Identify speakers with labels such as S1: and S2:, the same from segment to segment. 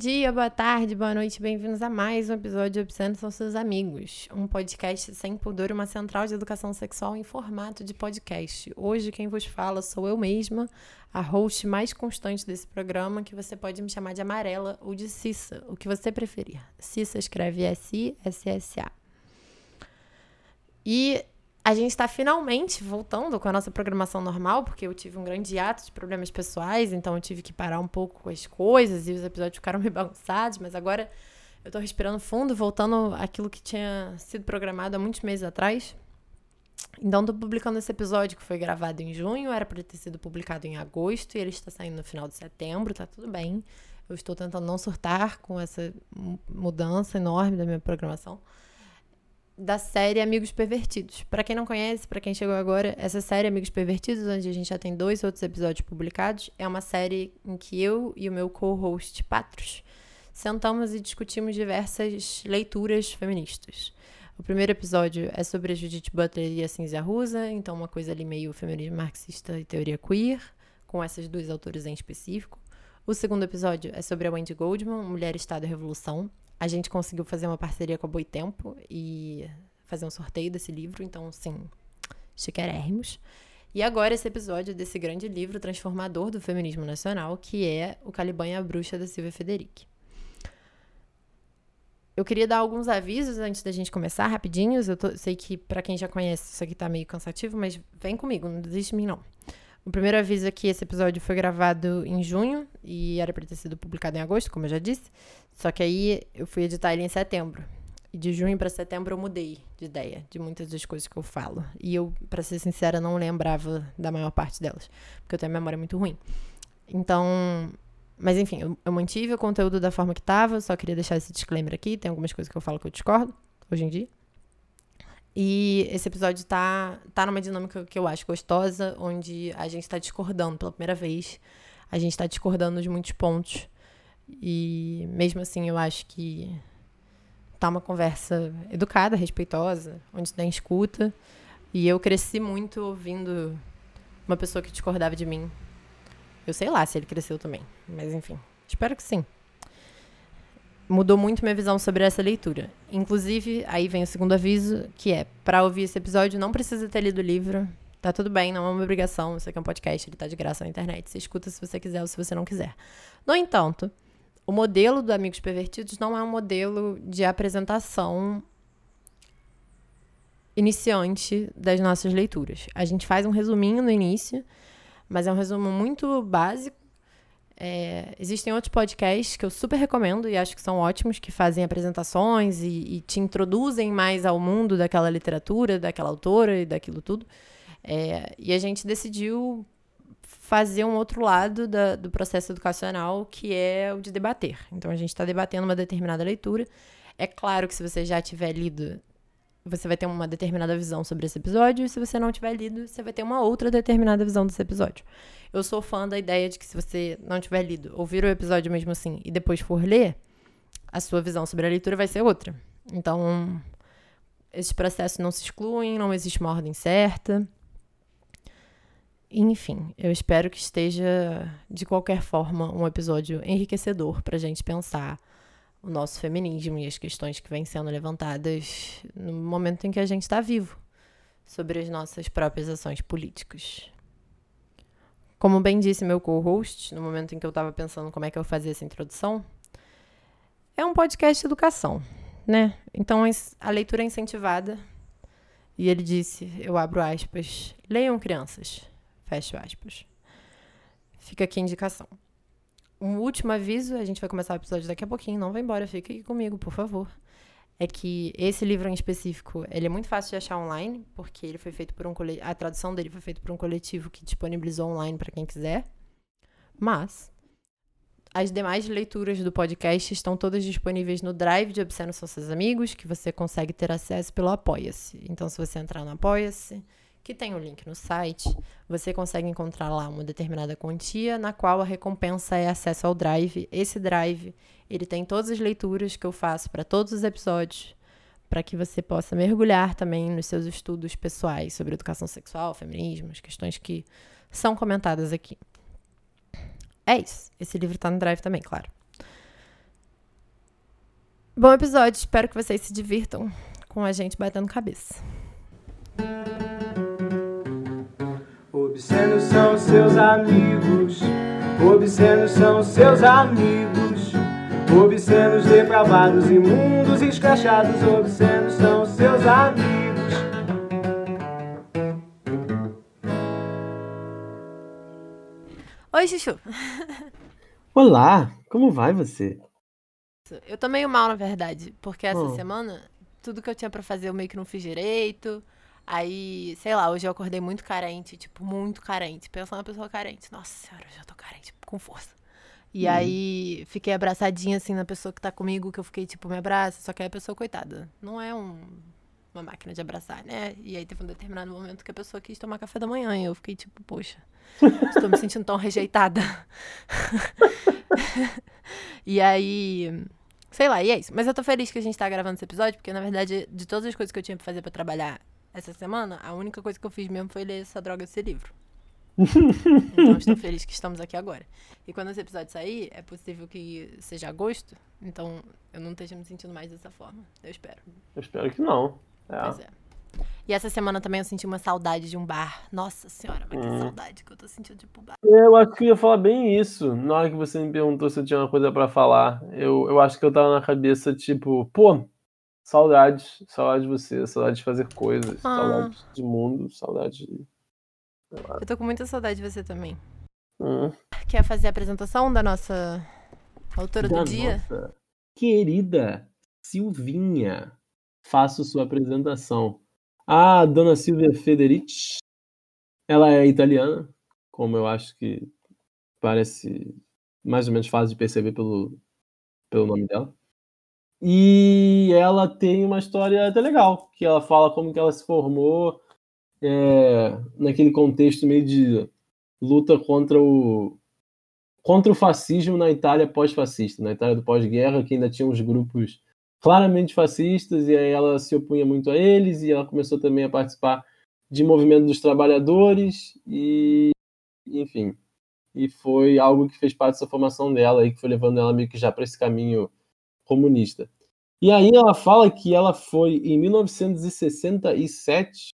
S1: dia, boa tarde, boa noite, bem-vindos a mais um episódio de Obsceno São Seus Amigos, um podcast sem pudor uma central de educação sexual em formato de podcast. Hoje quem vos fala sou eu mesma, a host mais constante desse programa, que você pode me chamar de Amarela ou de Cissa, o que você preferir. Cissa escreve S-I-S-S-A. E a gente está finalmente voltando com a nossa programação normal, porque eu tive um grande ato de problemas pessoais, então eu tive que parar um pouco com as coisas e os episódios ficaram meio bagunçados, mas agora eu estou respirando fundo, voltando aquilo que tinha sido programado há muitos meses atrás. Então, estou publicando esse episódio que foi gravado em junho, era para ter sido publicado em agosto e ele está saindo no final de setembro, tá tudo bem. Eu estou tentando não surtar com essa mudança enorme da minha programação da série Amigos Pervertidos. Para quem não conhece, para quem chegou agora, essa série Amigos Pervertidos, onde a gente já tem dois outros episódios publicados, é uma série em que eu e o meu co-host Patros sentamos e discutimos diversas leituras feministas. O primeiro episódio é sobre a Judith Butler e a Cinzia Rusa, então uma coisa ali meio feminismo marxista e teoria queer, com essas duas autores em específico. O segundo episódio é sobre a Wendy Goldman, Mulher, Estado e Revolução, a gente conseguiu fazer uma parceria com a Boitempo e fazer um sorteio desse livro, então, sim, chiquérrimos. E agora esse episódio desse grande livro transformador do feminismo nacional, que é O Caliban e a Bruxa, da Silvia Federici. Eu queria dar alguns avisos antes da gente começar, rapidinhos. Eu tô, sei que para quem já conhece isso aqui tá meio cansativo, mas vem comigo, não desiste de mim não. O primeiro aviso é que esse episódio foi gravado em junho e era para ter sido publicado em agosto, como eu já disse. Só que aí eu fui editar ele em setembro. E de junho para setembro eu mudei de ideia de muitas das coisas que eu falo. E eu, para ser sincera, não lembrava da maior parte delas, porque eu tenho a memória muito ruim. Então, mas enfim, eu, eu mantive o conteúdo da forma que estava, só queria deixar esse disclaimer aqui. Tem algumas coisas que eu falo que eu discordo hoje em dia. E esse episódio tá, tá numa dinâmica que eu acho gostosa, onde a gente está discordando pela primeira vez. A gente está discordando de muitos pontos. E mesmo assim, eu acho que tá uma conversa educada, respeitosa, onde tem escuta. E eu cresci muito ouvindo uma pessoa que discordava de mim. Eu sei lá se ele cresceu também, mas enfim, espero que sim mudou muito minha visão sobre essa leitura. Inclusive, aí vem o segundo aviso, que é, para ouvir esse episódio, não precisa ter lido o livro. Tá tudo bem, não é uma obrigação. Isso aqui é um podcast, ele tá de graça na internet. Você escuta se você quiser ou se você não quiser. No entanto, o modelo do Amigos Pervertidos não é um modelo de apresentação iniciante das nossas leituras. A gente faz um resuminho no início, mas é um resumo muito básico é, existem outros podcasts que eu super recomendo e acho que são ótimos, que fazem apresentações e, e te introduzem mais ao mundo daquela literatura, daquela autora e daquilo tudo. É, e a gente decidiu fazer um outro lado da, do processo educacional, que é o de debater. Então, a gente está debatendo uma determinada leitura. É claro que se você já tiver lido você vai ter uma determinada visão sobre esse episódio, e se você não tiver lido, você vai ter uma outra determinada visão desse episódio. Eu sou fã da ideia de que se você não tiver lido, ouvir o episódio mesmo assim e depois for ler, a sua visão sobre a leitura vai ser outra. Então, esses processos não se excluem, não existe uma ordem certa. Enfim, eu espero que esteja, de qualquer forma, um episódio enriquecedor para a gente pensar o nosso feminismo e as questões que vêm sendo levantadas no momento em que a gente está vivo sobre as nossas próprias ações políticas. Como bem disse meu co-host, no momento em que eu estava pensando como é que eu fazia essa introdução, é um podcast de educação, né? Então a leitura é incentivada. E ele disse, eu abro aspas, leiam crianças, fecho aspas. Fica aqui a indicação um último aviso, a gente vai começar o episódio daqui a pouquinho, não vai embora, fica aqui comigo, por favor. É que esse livro em específico, ele é muito fácil de achar online, porque ele foi feito por um coletivo, a tradução dele foi feita por um coletivo que disponibilizou online para quem quiser. Mas as demais leituras do podcast estão todas disponíveis no Drive de Obsceno São Seus Amigos, que você consegue ter acesso pelo Apoia-se. Então, se você entrar no Apoia-se, que tem o um link no site, você consegue encontrar lá uma determinada quantia, na qual a recompensa é acesso ao Drive. Esse Drive, ele tem todas as leituras que eu faço para todos os episódios, para que você possa mergulhar também nos seus estudos pessoais sobre educação sexual, feminismo, as questões que são comentadas aqui. É isso. Esse livro está no Drive também, claro. Bom episódio, espero que vocês se divirtam com a gente batendo cabeça.
S2: Obscenos são seus amigos, obscenos são seus amigos, obscenos depravados, imundos, escrachados, obscenos são seus amigos.
S1: Oi, Chuchu.
S3: Olá, como vai você?
S1: Eu tô meio mal, na verdade, porque essa
S3: Oh.
S1: semana tudo que eu tinha pra fazer eu meio que não fiz direito. Aí, sei lá, hoje eu acordei muito carente, tipo, muito carente. Pensa uma pessoa carente. Nossa senhora, eu já tô carente, com força. E
S3: Hum.
S1: aí, fiquei abraçadinha, assim, na pessoa que tá comigo, que eu fiquei, tipo, me abraça. Só que aí a pessoa, coitada, não é um- uma máquina de abraçar, né? E aí teve um determinado momento que a pessoa quis tomar café da manhã. E eu fiquei, tipo, poxa, estou me sentindo tão rejeitada. e aí, sei lá, e é isso. Mas eu tô feliz que a gente tá gravando esse episódio, porque na verdade, de todas as coisas que eu tinha pra fazer pra trabalhar essa semana, a única coisa que eu fiz mesmo foi ler essa droga desse livro. então estou feliz que estamos aqui agora. E quando esse episódio sair, é possível que seja agosto, então eu não esteja me sentindo mais dessa forma. Eu espero.
S3: Eu espero que não. É.
S1: Pois é. E essa semana também eu senti uma saudade de um bar. Nossa senhora, mas que
S3: Hum.
S1: saudade que eu tô sentindo de pro bar.
S3: Eu acho que eu ia falar bem isso. Na hora que você me perguntou se eu tinha uma coisa pra falar, eu, eu acho que eu tava na cabeça, tipo, pô, saudades, saudade de você, saudade de fazer coisas,
S1: Ah.
S3: saudade de mundo, saudade de.
S1: Eu tô com muita saudade de você também.
S3: Hum.
S1: Quer fazer a apresentação da nossa autora
S3: Da
S1: do dia?
S3: nossa querida Silvinha, faço sua apresentação. A dona Silvia Federici, ela é italiana, como eu acho que parece mais ou menos fácil de perceber pelo, pelo nome dela. E ela tem uma história até legal, que ela fala como que ela se formou é, naquele contexto meio de luta contra o contra o fascismo na Itália pós-fascista, na Itália do pós-guerra, que ainda tinha uns grupos claramente fascistas, e aí ela se opunha muito a eles, e ela começou também a participar de movimento dos trabalhadores, e enfim. E foi algo que fez parte dessa formação dela, e que foi levando ela meio que já para esse caminho comunista. E aí ela fala que ela foi em 1967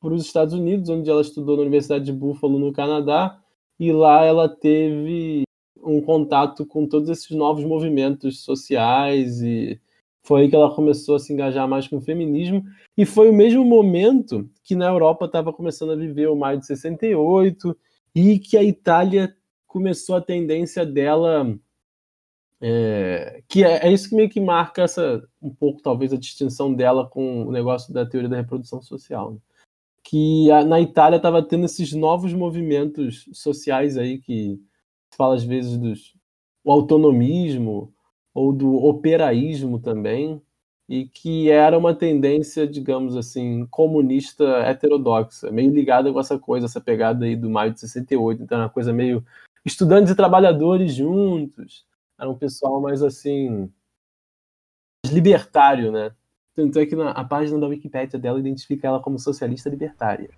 S3: para os Estados Unidos, onde ela estudou na Universidade de Buffalo, no Canadá, e lá ela teve um contato com todos esses novos movimentos sociais e foi aí que ela começou a se engajar mais com o feminismo e foi o mesmo momento que na Europa estava começando a viver o maio de 68 e que a Itália começou a tendência dela é, que é, é, isso que meio que marca essa um pouco talvez a distinção dela com o negócio da teoria da reprodução social né? que a, na Itália estava tendo esses novos movimentos sociais aí que fala às vezes dos o autonomismo ou do operaísmo também e que era uma tendência digamos assim comunista heterodoxa meio ligada com essa coisa essa pegada aí do maio de 68 então era uma coisa meio estudantes e trabalhadores juntos era um pessoal mais assim libertário né tanto é que na, a página da Wikipédia dela identifica ela como socialista libertária.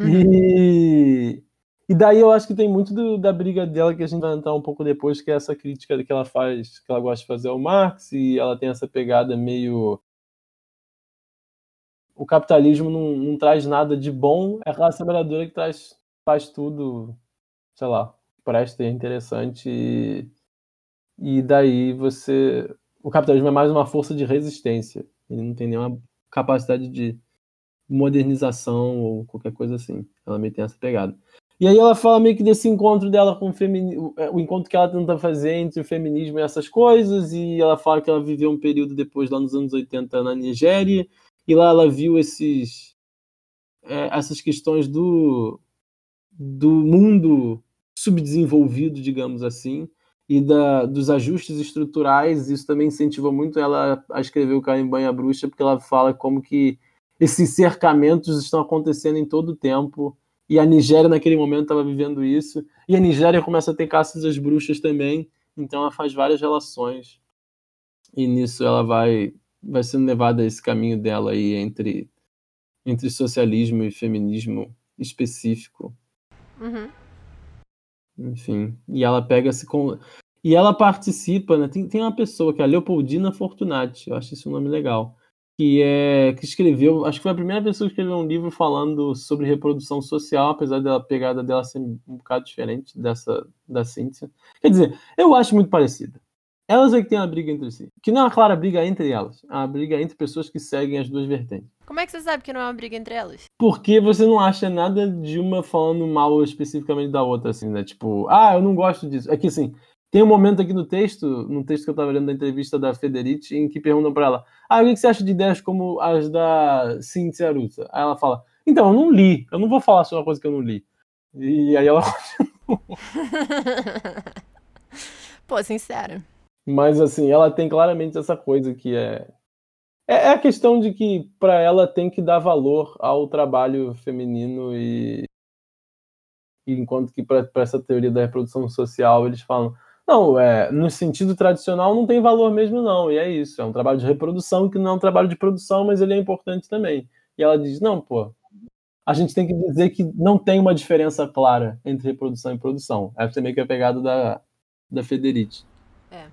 S3: Uhum. E, e daí eu acho que tem muito do, da briga dela que a gente vai entrar um pouco depois, que é essa crítica que ela faz, que ela gosta de fazer ao Marx, e ela tem essa pegada meio. O capitalismo não, não traz nada de bom, é a classe trabalhadora que traz, faz tudo, sei lá, presta e é interessante. E, e daí você. O capitalismo é mais uma força de resistência. Ele não tem nenhuma capacidade de modernização ou qualquer coisa assim. Ela meio tem essa pegada. E aí ela fala meio que desse encontro dela com o feminismo, o encontro que ela tenta fazer entre o feminismo e essas coisas, e ela fala que ela viveu um período depois, lá nos anos 80, na Nigéria, e lá ela viu esses, é, essas questões do, do mundo subdesenvolvido, digamos assim, e da, dos ajustes estruturais, isso também incentiva muito ela a escrever o Carimbanha Bruxa, porque ela fala como que esses cercamentos estão acontecendo em todo o tempo, e a Nigéria naquele momento estava vivendo isso, e a Nigéria começa a ter caças às bruxas também, então ela faz várias relações, e nisso ela vai, vai sendo levada a esse caminho dela aí entre, entre socialismo e feminismo específico.
S1: Uhum.
S3: Enfim, e ela pega esse. E ela participa, né? Tem, tem uma pessoa que é a Leopoldina Fortunati, eu acho esse um nome legal, que é que escreveu, acho que foi a primeira pessoa que escreveu um livro falando sobre reprodução social, apesar da pegada dela ser um bocado diferente dessa da Cíntia. Quer dizer, eu acho muito parecida. Elas é que tem a briga entre si. Que não é uma clara briga entre elas, é uma briga entre pessoas que seguem as duas vertentes.
S1: Como é que você sabe que não é uma briga entre elas?
S3: Porque você não acha nada de uma falando mal especificamente da outra, assim, né? Tipo, ah, eu não gosto disso. É que assim, tem um momento aqui no texto, no texto que eu estava lendo da entrevista da Federici, em que perguntam para ela: Ah, o que você acha de ideias como as da Cíntia Arusa? Aí ela fala: Então, eu não li, eu não vou falar sobre uma coisa que eu não li. E aí ela
S1: Pô, sincero.
S3: Mas assim, ela tem claramente essa coisa que é. É, é a questão de que para ela tem que dar valor ao trabalho feminino e, e enquanto que para essa teoria da reprodução social eles falam não, é, no sentido tradicional não tem valor mesmo não, e é isso, é um trabalho de reprodução que não é um trabalho de produção, mas ele é importante também. E ela diz, não, pô, a gente tem que dizer que não tem uma diferença clara entre reprodução e produção. Essa é meio que a pegada da, da Federici.
S1: É.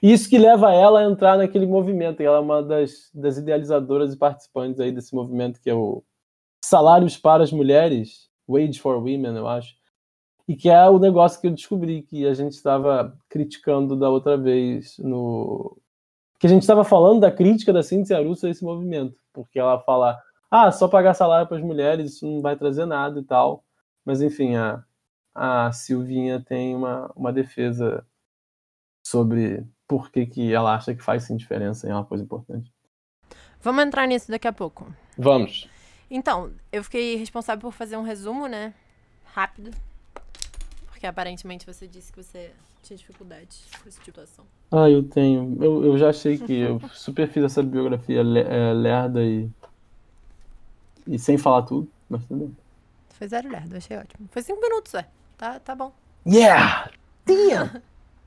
S3: Isso que leva ela a entrar naquele movimento. E ela é uma das, das idealizadoras e participantes aí desse movimento que é o Salários para as Mulheres, Wage for Women, eu acho. E que é o negócio que eu descobri que a gente estava criticando da outra vez no que a gente estava falando da crítica da Cíntia Arussa a esse movimento, porque ela fala, ah, só pagar salário para as mulheres, isso não vai trazer nada e tal. Mas enfim, a, a Silvinha tem uma, uma defesa sobre por que, que ela acha que faz sim diferença é uma coisa importante.
S1: Vamos entrar nisso daqui a pouco.
S3: Vamos.
S1: Então, eu fiquei responsável por fazer um resumo, né? Rápido. Porque aparentemente você disse que você tinha dificuldade com essa situação.
S3: Ah, eu tenho. Eu, eu já achei que eu super fiz essa biografia é, lerda e. E sem falar tudo, mas tudo bem.
S1: Foi zero lerdo, achei ótimo. Foi cinco minutos, é. Tá, tá bom.
S3: Yeah! Damn!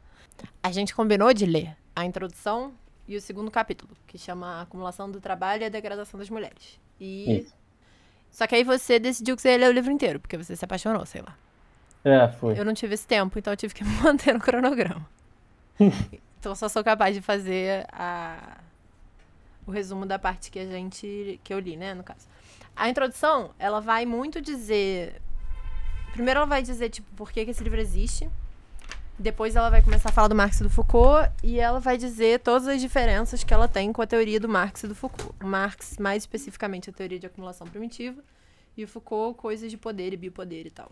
S1: A gente combinou de ler a introdução e o segundo capítulo, que chama Acumulação do Trabalho e a Degradação das Mulheres. E.
S3: Isso.
S1: Só que aí você decidiu que você ia ler o livro inteiro, porque você se apaixonou, sei lá.
S3: É, foi.
S1: Eu não tive esse tempo, então eu tive que me manter no cronograma. então eu só sou capaz de fazer a... o resumo da parte que a gente. que eu li, né, no caso. A introdução, ela vai muito dizer. Primeiro ela vai dizer, tipo, por que, que esse livro existe. Depois ela vai começar a falar do Marx e do Foucault e ela vai dizer todas as diferenças que ela tem com a teoria do Marx e do Foucault. O Marx, mais especificamente, a teoria de acumulação primitiva e o Foucault, coisas de poder e bipoder e tal.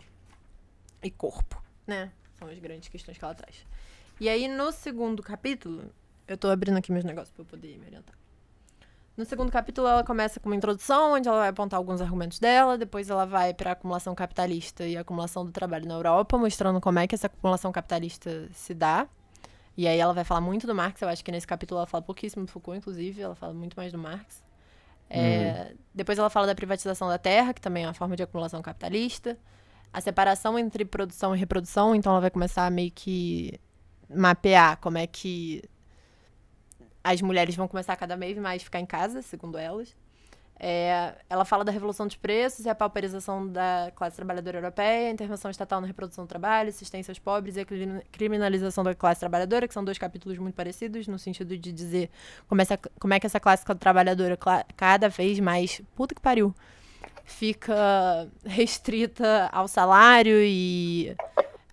S1: E corpo, né? São as grandes questões que ela traz. E aí, no segundo capítulo, eu tô abrindo aqui meus negócios para eu poder me orientar. No segundo capítulo, ela começa com uma introdução, onde ela vai apontar alguns argumentos dela. Depois, ela vai para a acumulação capitalista e a acumulação do trabalho na Europa, mostrando como é que essa acumulação capitalista se dá. E aí, ela vai falar muito do Marx. Eu acho que nesse capítulo ela fala pouquíssimo do Foucault, inclusive. Ela fala muito mais do Marx. É, Depois, ela fala da privatização da terra, que também é uma forma de acumulação capitalista. A separação entre produção e reprodução. Então, ela vai começar a meio que mapear como é que as mulheres vão começar a cada vez mais ficar em casa, segundo elas. É, ela fala da revolução dos preços e a pauperização da classe trabalhadora europeia, intervenção estatal na reprodução do trabalho, assistência aos pobres e a cri- criminalização da classe trabalhadora, que são dois capítulos muito parecidos, no sentido de dizer como, essa, como é que essa classe trabalhadora cada vez mais. Puta que pariu! Fica restrita ao salário e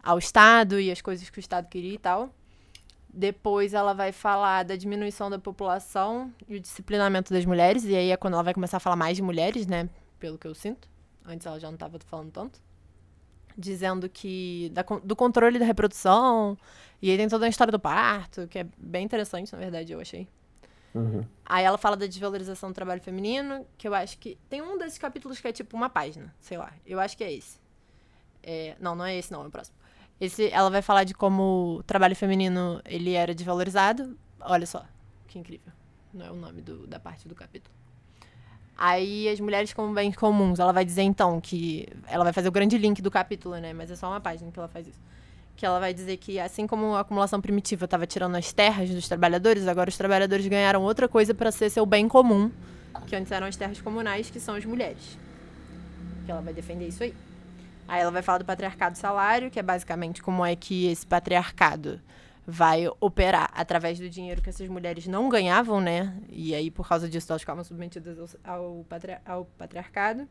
S1: ao Estado e as coisas que o Estado queria e tal. Depois ela vai falar da diminuição da população e o disciplinamento das mulheres. E aí é quando ela vai começar a falar mais de mulheres, né? Pelo que eu sinto. Antes ela já não estava falando tanto. Dizendo que. da do controle da reprodução. E aí tem toda a história do parto, que é bem interessante, na verdade, eu achei.
S3: Uhum.
S1: Aí ela fala da desvalorização do trabalho feminino, que eu acho que. Tem um desses capítulos que é tipo uma página, sei lá. Eu acho que é esse. É, não, não é esse, não, é o próximo. Esse, ela vai falar de como o trabalho feminino ele era desvalorizado. Olha só, que incrível. Não é o nome do- da parte do capítulo. Aí as mulheres como bens comuns, ela vai dizer então que ela vai fazer o grande link do capítulo, né? Mas é só uma página que ela faz isso. Que ela vai dizer que assim como a acumulação primitiva estava tirando as terras dos trabalhadores, agora os trabalhadores ganharam outra coisa para ser seu bem comum, que antes eram as terras comunais, que são as mulheres. Que ela vai defender isso aí. Aí ela vai falar do patriarcado salário, que é basicamente como é que esse patriarcado vai operar através do dinheiro que essas mulheres não ganhavam, né? E aí, por causa disso, elas ficavam submetidas ao, patri ao patriarcado.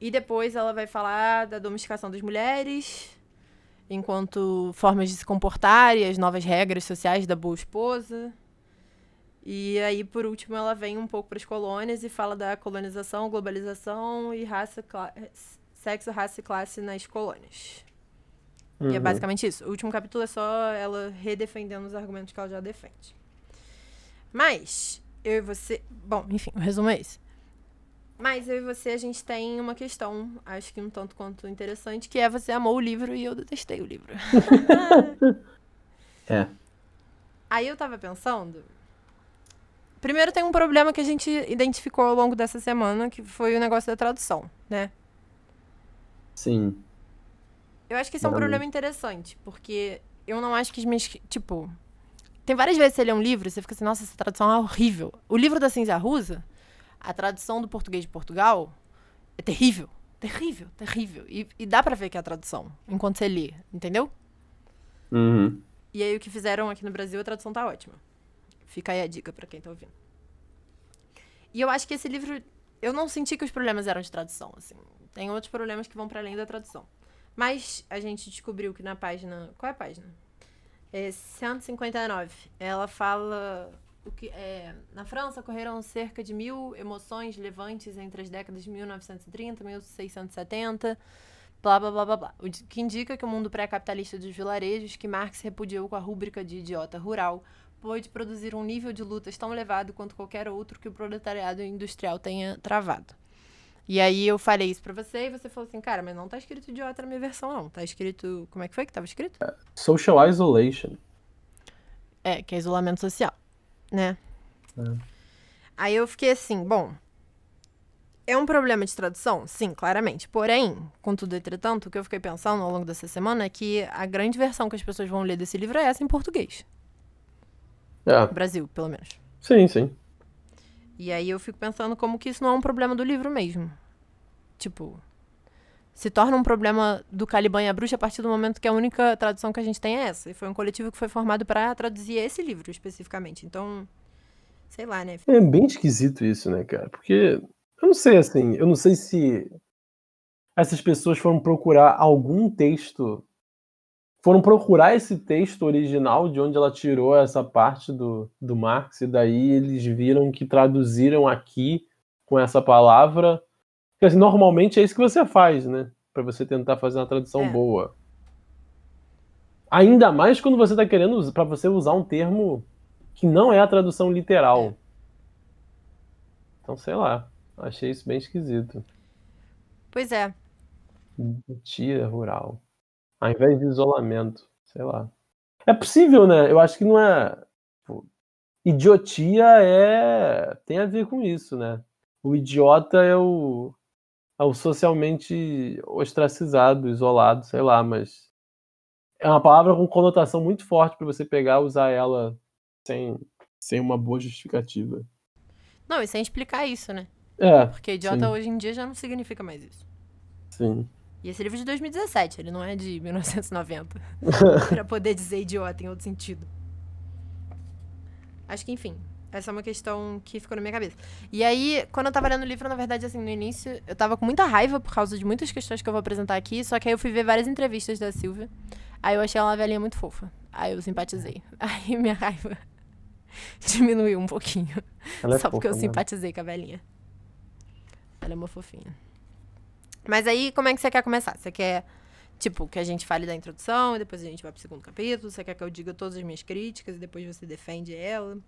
S1: E depois ela vai falar da domesticação das mulheres, enquanto formas de se comportar e as novas regras sociais da boa esposa. E aí, por último, ela vem um pouco para as colônias e fala da colonização, globalização e raça, sexo, raça e classe nas colônias. Uhum. E é uhum. basicamente isso. O último capítulo é só ela redefendendo os argumentos que ela já defende. Mas, eu e você. Bom, enfim, o resumo é esse. Mas eu e você, a gente tem uma questão, acho que um tanto quanto interessante, que é você amou o livro e eu detestei o livro.
S3: é.
S1: Aí eu tava pensando. Primeiro tem um problema que a gente identificou ao longo dessa semana, que foi o negócio da tradução, né?
S3: Sim.
S1: Eu acho que esse é um problema interessante, porque eu não acho que as minhas. Tipo. Tem várias vezes que você lê um livro e você fica assim, nossa, essa tradução é horrível. O livro da Cinzia Rusa, a tradução do português de Portugal, é terrível. Terrível, terrível. E, e dá pra ver que é a tradução, enquanto você lê, entendeu?
S3: Uhum.
S1: E aí o que fizeram aqui no Brasil, a tradução tá ótima. Fica aí a dica para quem tá ouvindo. E eu acho que esse livro. Eu não senti que os problemas eram de tradução, assim. Tem outros problemas que vão para além da tradução. Mas a gente descobriu que na página. Qual é a página? É 159. Ela fala. O que, é, na França ocorreram cerca de mil emoções levantes entre as décadas de 1930 e 1670. Blá, blá, blá, blá, blá. O que indica que o mundo pré-capitalista dos vilarejos, que Marx repudiou com a rúbrica de idiota rural, pôde produzir um nível de lutas tão elevado quanto qualquer outro que o proletariado industrial tenha travado. E aí eu falei isso pra você e você falou assim, cara, mas não tá escrito idiota na minha versão, não. Tá escrito. Como é que foi que tava escrito? É,
S3: social isolation.
S1: É, que é isolamento social, né?
S3: É.
S1: Aí eu fiquei assim, bom. É um problema de tradução? Sim, claramente. Porém, contudo, entretanto, o que eu fiquei pensando ao longo dessa semana é que a grande versão que as pessoas vão ler desse livro é essa em português.
S3: É.
S1: Brasil, pelo menos.
S3: Sim, sim.
S1: E aí eu fico pensando como que isso não é um problema do livro mesmo. Tipo, se torna um problema do Caliban e a Bruxa a partir do momento que a única tradução que a gente tem é essa. E foi um coletivo que foi formado para traduzir esse livro especificamente. Então, sei lá, né?
S3: É bem esquisito isso, né, cara? Porque eu não sei assim, eu não sei se essas pessoas foram procurar algum texto foram procurar esse texto original de onde ela tirou essa parte do, do Marx, e daí eles viram que traduziram aqui com essa palavra. Porque assim, normalmente é isso que você faz, né? Para você tentar fazer uma tradução é. boa. Ainda mais quando você está querendo para você usar um termo que não é a tradução literal. É. Então, sei lá. Achei isso bem esquisito.
S1: Pois é.
S3: Tia rural. Ao invés de isolamento, sei lá. É possível, né? Eu acho que não é. Pô, idiotia é. tem a ver com isso, né? O idiota é o. é o socialmente ostracizado, isolado, sei lá, mas. É uma palavra com conotação muito forte para você pegar e usar ela sem, sem uma boa justificativa.
S1: Não, e sem explicar isso, né?
S3: É.
S1: Porque idiota sim. hoje em dia já não significa mais isso.
S3: Sim.
S1: E esse livro é de 2017, ele não é de 1990. para poder dizer idiota em outro sentido. Acho que, enfim, essa é uma questão que ficou na minha cabeça. E aí, quando eu tava lendo o livro, na verdade, assim, no início, eu tava com muita raiva por causa de muitas questões que eu vou apresentar aqui, só que aí eu fui ver várias entrevistas da Silvia. Aí eu achei ela uma velhinha muito fofa. Aí eu simpatizei. Aí minha raiva diminuiu um pouquinho. Ela é só porque eu simpatizei com a velhinha. Ela é uma fofinha. Mas aí, como é que você quer começar? Você quer, tipo, que a gente fale da introdução e depois a gente vai pro segundo capítulo? Você quer que eu diga todas as minhas críticas e depois você defende ela?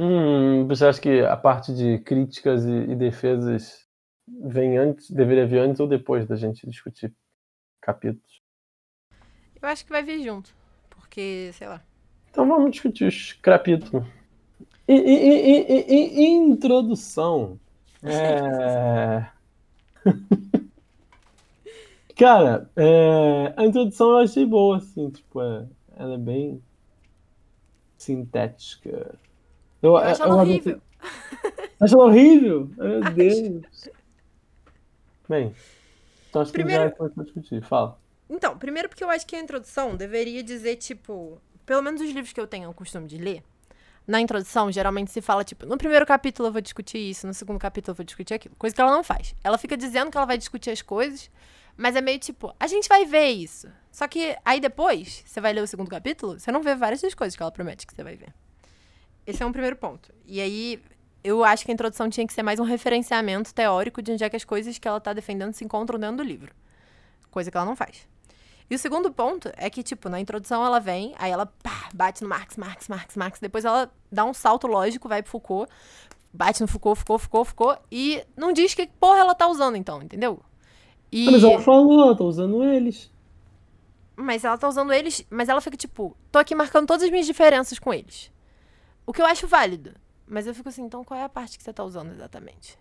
S3: Hum, você acha que a parte de críticas e, e defesas vem antes, deveria vir antes ou depois da gente discutir capítulos?
S1: Eu acho que vai vir junto, porque, sei lá.
S3: Então vamos discutir os capítulos. E, e, e, introdução. É... Cara, é, a introdução eu achei boa, assim, tipo, é, ela é bem sintética.
S1: Eu, eu acho ela horrível.
S3: Acho ela horrível? Meu Deus. Bem, então acho primeiro... que já é pra discutir. Fala.
S1: Então, primeiro porque eu acho que a introdução deveria dizer, tipo, pelo menos os livros que eu tenho o costume de ler, na introdução, geralmente se fala, tipo, no primeiro capítulo eu vou discutir isso, no segundo capítulo eu vou discutir aquilo. Coisa que ela não faz. Ela fica dizendo que ela vai discutir as coisas, mas é meio tipo, a gente vai ver isso. Só que aí depois, você vai ler o segundo capítulo, você não vê várias das coisas que ela promete que você vai ver. Esse é um primeiro ponto. E aí, eu acho que a introdução tinha que ser mais um referenciamento teórico de onde é que as coisas que ela tá defendendo se encontram dentro do livro. Coisa que ela não faz. E o segundo ponto é que, tipo, na introdução ela vem, aí ela pá, bate no Marx, Marx, Marx, Marx. Depois ela dá um salto lógico, vai pro Foucault, bate no Foucault, Foucault, Foucault, Foucault, e não diz que porra ela tá usando, então, entendeu?
S3: E... Mas ela falou, ela tá usando eles.
S1: Mas ela tá usando eles, mas ela fica tipo, tô aqui marcando todas as minhas diferenças com eles. O que eu acho válido. Mas eu fico assim, então qual é a parte que você tá usando exatamente?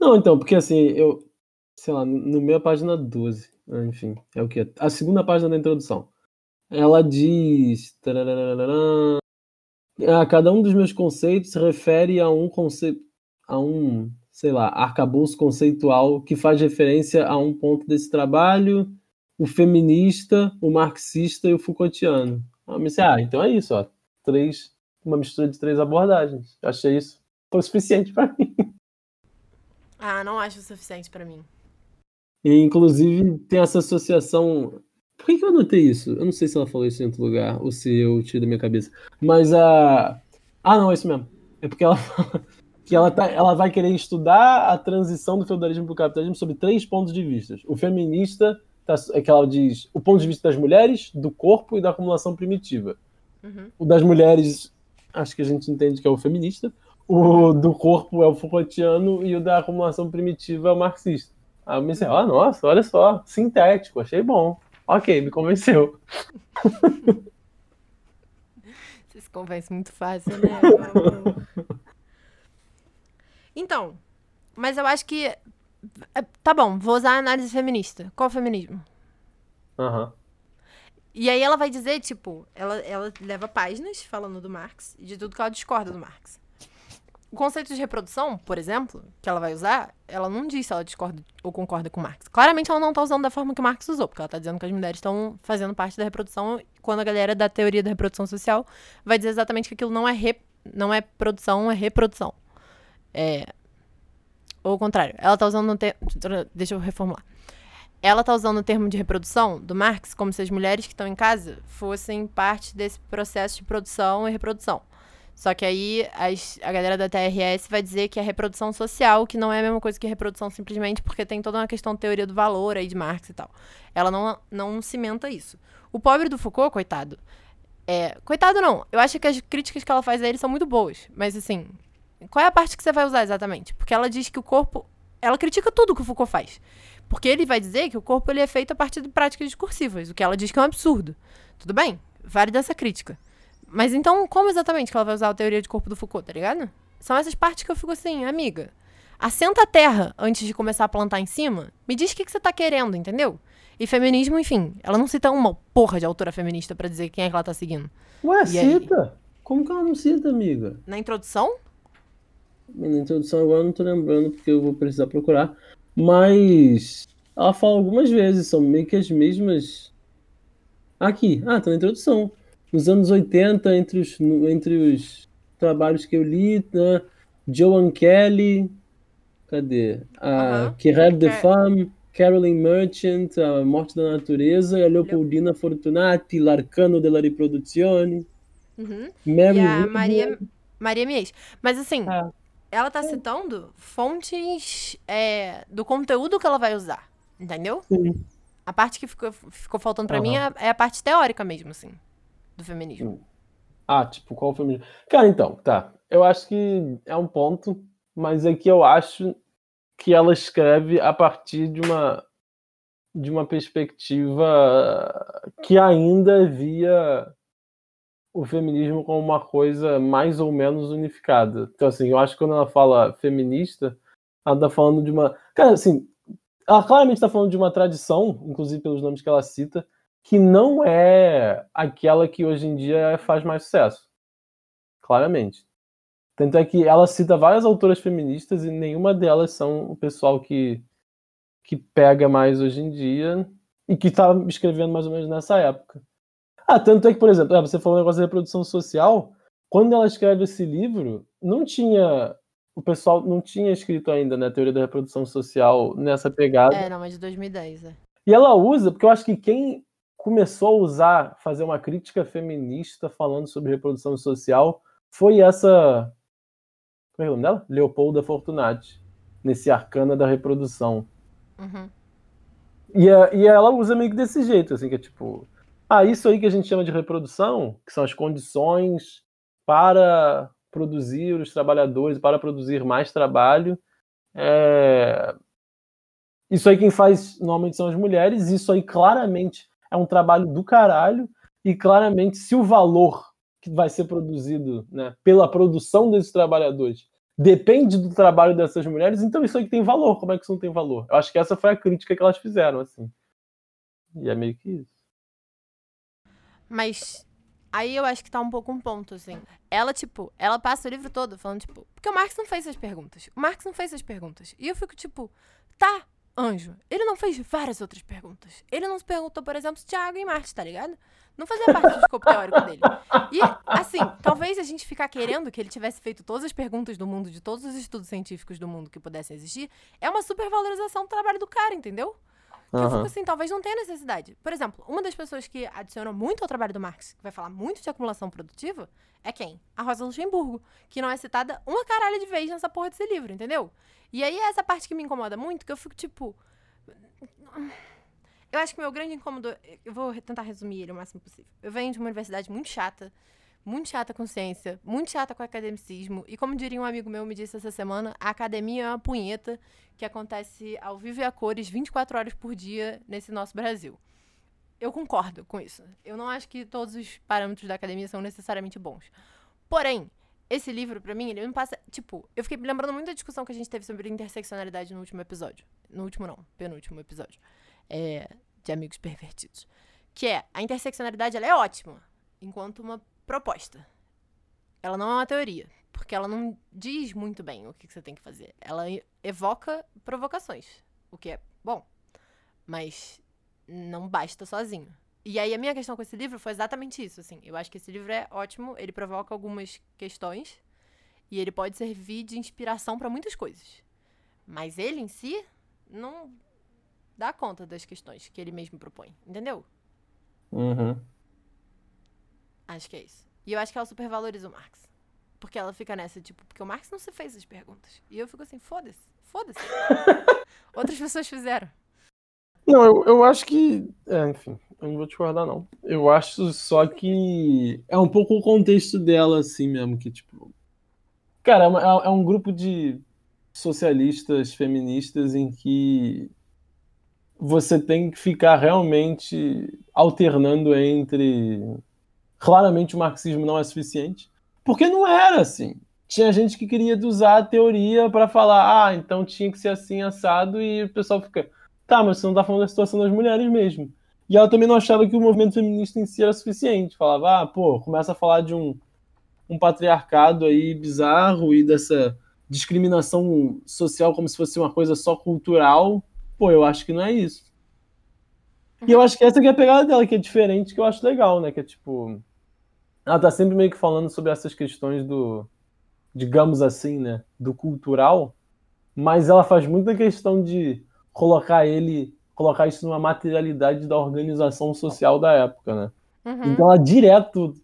S3: Não, então, porque assim, eu. Sei lá, no meio página 12, enfim, é o que? A segunda página da introdução. Ela diz. A cada um dos meus conceitos se refere a um conceito. a um, sei lá, arcabouço conceitual que faz referência a um ponto desse trabalho, o feminista, o marxista e o Foucaultiano. Ah, mas, ah então é isso, ó. Três uma mistura de três abordagens. Eu achei isso foi suficiente para mim.
S1: Ah, não acho o suficiente para mim.
S3: E, inclusive, tem essa associação. Por que, que eu anotei isso? Eu não sei se ela falou isso em outro lugar ou se eu tiro da minha cabeça. Mas a. Ah, não, é isso mesmo. É porque ela fala que ela, tá, ela vai querer estudar a transição do feudalismo para o capitalismo sob três pontos de vista. O feminista, tá, é que ela diz o ponto de vista das mulheres, do corpo e da acumulação primitiva. Uhum. O das mulheres acho que a gente entende que é o feminista, o do corpo é o Foucaultiano e o da acumulação primitiva é o marxista. Aí eu pensei, ah, nossa, olha só, sintético, achei bom. Ok, me convenceu.
S1: Você se convence muito fácil, né? então, mas eu acho que. É, tá bom, vou usar a análise feminista. Qual o feminismo?
S3: Aham. Uhum.
S1: E aí ela vai dizer, tipo, ela, ela leva páginas falando do Marx e de tudo que ela discorda do Marx. O conceito de reprodução, por exemplo, que ela vai usar, ela não diz se ela discorda ou concorda com Marx. Claramente ela não está usando da forma que Marx usou, porque ela está dizendo que as mulheres estão fazendo parte da reprodução, quando a galera da teoria da reprodução social vai dizer exatamente que aquilo não é, re, não é produção, é reprodução. É... Ou o contrário, ela está usando... Te... Deixa eu reformular ela tá usando o termo de reprodução do Marx como se as mulheres que estão em casa fossem parte desse processo de produção e reprodução. Só que aí as, a galera da TRS vai dizer que é reprodução social, que não é a mesma coisa que reprodução simplesmente porque tem toda uma questão de teoria do valor aí de Marx e tal. Ela não, não cimenta isso. O pobre do Foucault, coitado, é. Coitado não. Eu acho que as críticas que ela faz a ele são muito boas. Mas assim, qual é a parte que você vai usar exatamente? Porque ela diz que o corpo. Ela critica tudo que o Foucault faz. Porque ele vai dizer que o corpo ele é feito a partir de práticas discursivas, o que ela diz que é um absurdo. Tudo bem, vale dessa crítica. Mas então, como exatamente que ela vai usar a teoria de corpo do Foucault, tá ligado? São essas partes que eu fico assim, amiga. Assenta a terra antes de começar a plantar em cima. Me diz o que, que você tá querendo, entendeu? E feminismo, enfim, ela não cita uma porra de autora feminista para dizer quem é que ela tá seguindo.
S3: Ué, e cita? Aí? Como que ela não cita, amiga?
S1: Na introdução?
S3: Na introdução agora eu não tô lembrando porque eu vou precisar procurar. Mas ela fala algumas vezes, são meio que as mesmas. Aqui, ah, tá na introdução. Nos anos 80, entre os, entre os trabalhos que eu li, né? Joan Kelly, cadê? A uh -huh. de Femme, Carolyn Merchant, A Morte da Natureza, e a Leopoldina Fortunati, L'Arcano della Riproduzione.
S1: Uhum. Mary e a Maria, Maria Mies. Mas assim, ah ela tá citando fontes é, do conteúdo que ela vai usar, entendeu?
S3: Sim.
S1: A parte que ficou, ficou faltando para uhum. mim é, é, a parte teórica mesmo, assim, do feminismo.
S3: Ah, tipo, qual o feminismo? Cara, então, tá. Eu acho que é um ponto, mas é que eu acho que ela escreve a partir de uma de uma perspectiva que ainda via o feminismo como uma coisa mais ou menos unificada. Então, assim, eu acho que quando ela fala feminista, ela tá falando de uma. Cara, assim, ela claramente está falando de uma tradição, inclusive pelos nomes que ela cita, que não é aquela que hoje em dia faz mais sucesso. Claramente. Tanto é que ela cita várias autoras feministas e nenhuma delas são o pessoal que, que pega mais hoje em dia e que está escrevendo mais ou menos nessa época. Ah, tanto é que, por exemplo, é, você falou um negócio da reprodução social. Quando ela escreve esse livro, não tinha. O pessoal não tinha escrito ainda, né, a teoria da reprodução social nessa pegada.
S1: É, não, mas de 2010, é.
S3: E ela usa, porque eu acho que quem começou a usar, fazer uma crítica feminista falando sobre reprodução social foi essa. Como é o nome dela? Leopolda Fortunati, nesse Arcana da Reprodução.
S1: Uhum.
S3: E, a, e ela usa meio que desse jeito, assim, que é tipo. Ah, isso aí que a gente chama de reprodução, que são as condições para produzir os trabalhadores, para produzir mais trabalho. É... Isso aí quem faz normalmente são as mulheres, isso aí claramente é um trabalho do caralho, e claramente se o valor que vai ser produzido né, pela produção desses trabalhadores depende do trabalho dessas mulheres, então isso aí tem valor. Como é que isso não tem valor? Eu acho que essa foi a crítica que elas fizeram, assim. E é meio que isso.
S1: Mas aí eu acho que tá um pouco um ponto, assim. Ela, tipo, ela passa o livro todo falando, tipo, porque o Marx não fez essas perguntas. O Marx não fez essas perguntas. E eu fico, tipo, tá, anjo. Ele não fez várias outras perguntas. Ele não se perguntou, por exemplo, se água em Marte, tá ligado? Não fazia parte do escopo teórico dele. E, assim, talvez a gente ficar querendo que ele tivesse feito todas as perguntas do mundo, de todos os estudos científicos do mundo que pudessem existir, é uma supervalorização do trabalho do cara, entendeu? Que eu fico assim, talvez não tenha necessidade. Por exemplo, uma das pessoas que adicionou muito ao trabalho do Marx, que vai falar muito de acumulação produtiva, é quem? A Rosa Luxemburgo, que não é citada uma caralho de vez nessa porra desse livro, entendeu? E aí é essa parte que me incomoda muito, que eu fico tipo. Eu acho que meu grande incômodo. Eu vou tentar resumir ele o máximo possível. Eu venho de uma universidade muito chata, muito chata com ciência, muito chata com academicismo. E como diria um amigo meu me disse essa semana, a academia é uma punheta que acontece ao vivo e a cores 24 horas por dia nesse nosso Brasil. Eu concordo com isso. Eu não acho que todos os parâmetros da academia são necessariamente bons. Porém, esse livro, para mim, ele não passa. Tipo, eu fiquei me lembrando muito da discussão que a gente teve sobre interseccionalidade no último episódio. No último, não, penúltimo episódio. É, de Amigos Pervertidos. Que é, a interseccionalidade ela é ótima enquanto uma proposta. Ela não é uma teoria, porque ela não diz muito bem o que você tem que fazer. Ela evoca provocações, o que é bom, mas não basta sozinho. E aí a minha questão com esse livro foi exatamente isso, assim. Eu acho que esse livro é ótimo, ele provoca algumas questões e ele pode servir de inspiração para muitas coisas. Mas ele em si não dá conta das questões que ele mesmo propõe, entendeu?
S3: Uhum.
S1: Acho que é isso. E eu acho que ela supervaloriza o Marx. Porque ela fica nessa, tipo, porque o Marx não se fez as perguntas. E eu fico assim, foda-se, foda-se. Outras pessoas fizeram.
S3: Não, eu, eu acho que. É, enfim, eu não vou te guardar, não. Eu acho só que é um pouco o contexto dela, assim mesmo, que, tipo. Cara, é, uma, é um grupo de socialistas feministas em que você tem que ficar realmente alternando entre. Claramente o marxismo não é suficiente, porque não era assim. Tinha gente que queria usar a teoria para falar, ah, então tinha que ser assim assado, e o pessoal fica, tá, mas você não tá falando da situação das mulheres mesmo. E ela também não achava que o movimento feminista em si era suficiente. Falava, ah, pô, começa a falar de um, um patriarcado aí bizarro e dessa discriminação social como se fosse uma coisa só cultural. Pô, eu acho que não é isso. E eu acho que essa é a pegada dela, que é diferente, que eu acho legal, né? Que é tipo. Ela tá sempre meio que falando sobre essas questões do. Digamos assim, né? Do cultural. Mas ela faz muita questão de colocar ele. Colocar isso numa materialidade da organização social da época, né?
S1: Uhum.
S3: Então ela direto.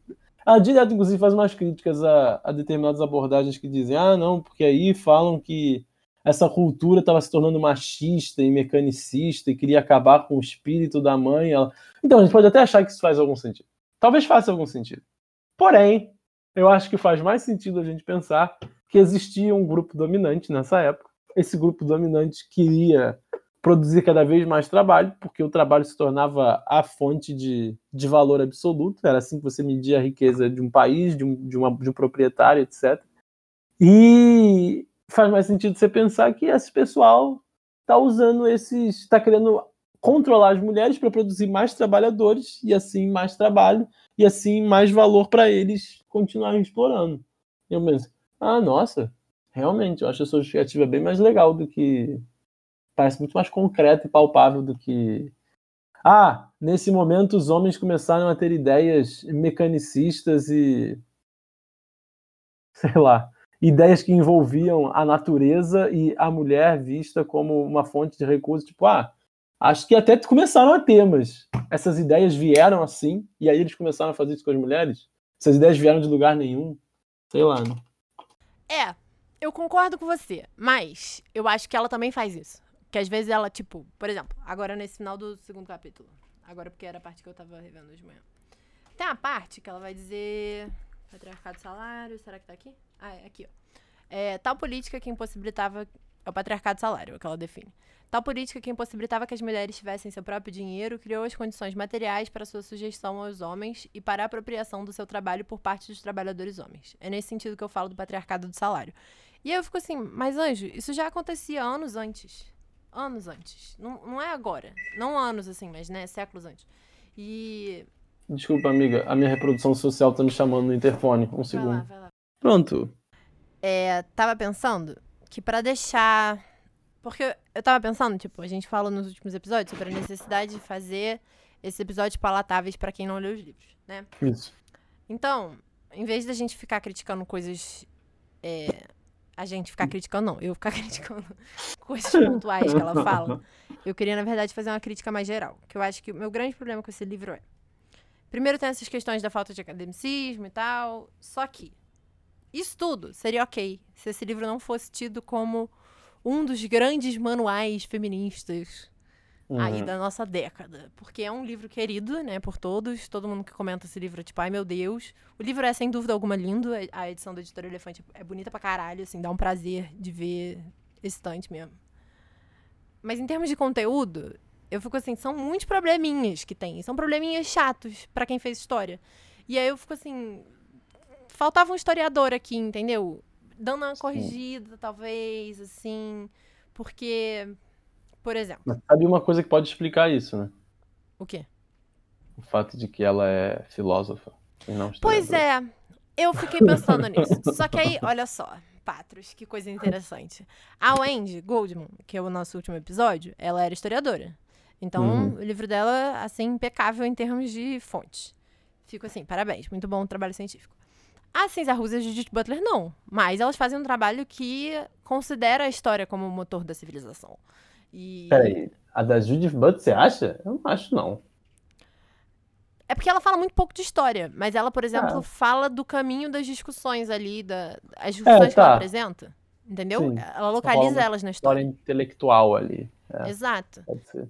S3: Ela direto, inclusive, faz umas críticas a, a determinadas abordagens que dizem, ah, não, porque aí falam que essa cultura estava se tornando machista e mecanicista e queria acabar com o espírito da mãe. Ela... Então, a gente pode até achar que isso faz algum sentido. Talvez faça algum sentido. Porém, eu acho que faz mais sentido a gente pensar que existia um grupo dominante nessa época. Esse grupo dominante queria produzir cada vez mais trabalho, porque o trabalho se tornava a fonte de, de valor absoluto. Era assim que você media a riqueza de um país, de um, de uma, de um proprietário, etc. E faz mais sentido você pensar que esse pessoal está usando esses. está querendo controlar as mulheres para produzir mais trabalhadores e assim mais trabalho e assim mais valor para eles continuarem explorando. Eu mesmo, ah, nossa, realmente, eu acho a justificativa bem mais legal do que. Parece muito mais concreta e palpável do que Ah, nesse momento os homens começaram a ter ideias mecanicistas e. sei lá. Ideias que envolviam a natureza e a mulher vista como uma fonte de recursos. Tipo, ah, acho que até começaram a ter, mas essas ideias vieram assim, e aí eles começaram a fazer isso com as mulheres? Essas ideias vieram de lugar nenhum? Sei lá, né?
S1: É, eu concordo com você, mas eu acho que ela também faz isso. Que às vezes ela, tipo, por exemplo, agora nesse final do segundo capítulo. Agora porque era a parte que eu tava revendo hoje de manhã. Tem uma parte que ela vai dizer. Patriarcado salário, será que tá aqui? Ah, é aqui, ó. É, tal política que impossibilitava. É o patriarcado salário, é o que ela define. Tal política que impossibilitava que as mulheres tivessem seu próprio dinheiro criou as condições materiais para sua sugestão aos homens e para a apropriação do seu trabalho por parte dos trabalhadores homens. É nesse sentido que eu falo do patriarcado do salário. E aí eu fico assim, mas Anjo, isso já acontecia anos antes. Anos antes. Não, não é agora. Não anos assim, mas né, séculos antes. E.
S3: Desculpa, amiga, a minha reprodução social tá me chamando no interfone. Um segundo. Vai lá, vai lá. Pronto.
S1: É, tava pensando que para deixar. Porque eu tava pensando, tipo, a gente falou nos últimos episódios sobre a necessidade de fazer esses episódios palatáveis para quem não lê os livros, né?
S3: Isso.
S1: Então, em vez da gente ficar criticando coisas é, a gente ficar criticando, não, eu ficar criticando coisas pontuais que ela fala. Eu queria, na verdade, fazer uma crítica mais geral. Que eu acho que o meu grande problema com esse livro é. Primeiro tem essas questões da falta de academicismo e tal. Só que isso tudo seria ok se esse livro não fosse tido como um dos grandes manuais feministas uhum. aí da nossa década. Porque é um livro querido, né, por todos. Todo mundo que comenta esse livro é tipo, ai meu Deus. O livro é, sem dúvida alguma, lindo. A edição da Editora Elefante é bonita pra caralho, assim, dá um prazer de ver estante mesmo. Mas em termos de conteúdo, eu fico assim, são muitos probleminhas que tem. São probleminhas chatos para quem fez história. E aí eu fico assim, faltava um historiador aqui, entendeu? Dando uma corrigida, talvez, assim, porque por exemplo.
S3: Mas sabe uma coisa que pode explicar isso, né?
S1: O quê?
S3: O fato de que ela é filósofa e não
S1: Pois é, eu fiquei pensando nisso. Só que aí, olha só, Patros, que coisa interessante. A Wendy Goldman, que é o nosso último episódio, ela era historiadora. Então, uhum. o livro dela, assim, impecável em termos de fontes. Fico assim, parabéns, muito bom o trabalho científico. A Cinza Russa e a Judith Butler não, mas elas fazem um trabalho que considera a história como o motor da civilização. E...
S3: Peraí, a da Judith Butler, você acha? Eu não acho, não.
S1: É porque ela fala muito pouco de história, mas ela, por exemplo, é. fala do caminho das discussões ali, da, as discussões é, tá. que ela tá. apresenta. Entendeu? Sim. Ela localiza elas na história.
S3: História intelectual ali.
S1: É. Exato.
S3: Pode ser.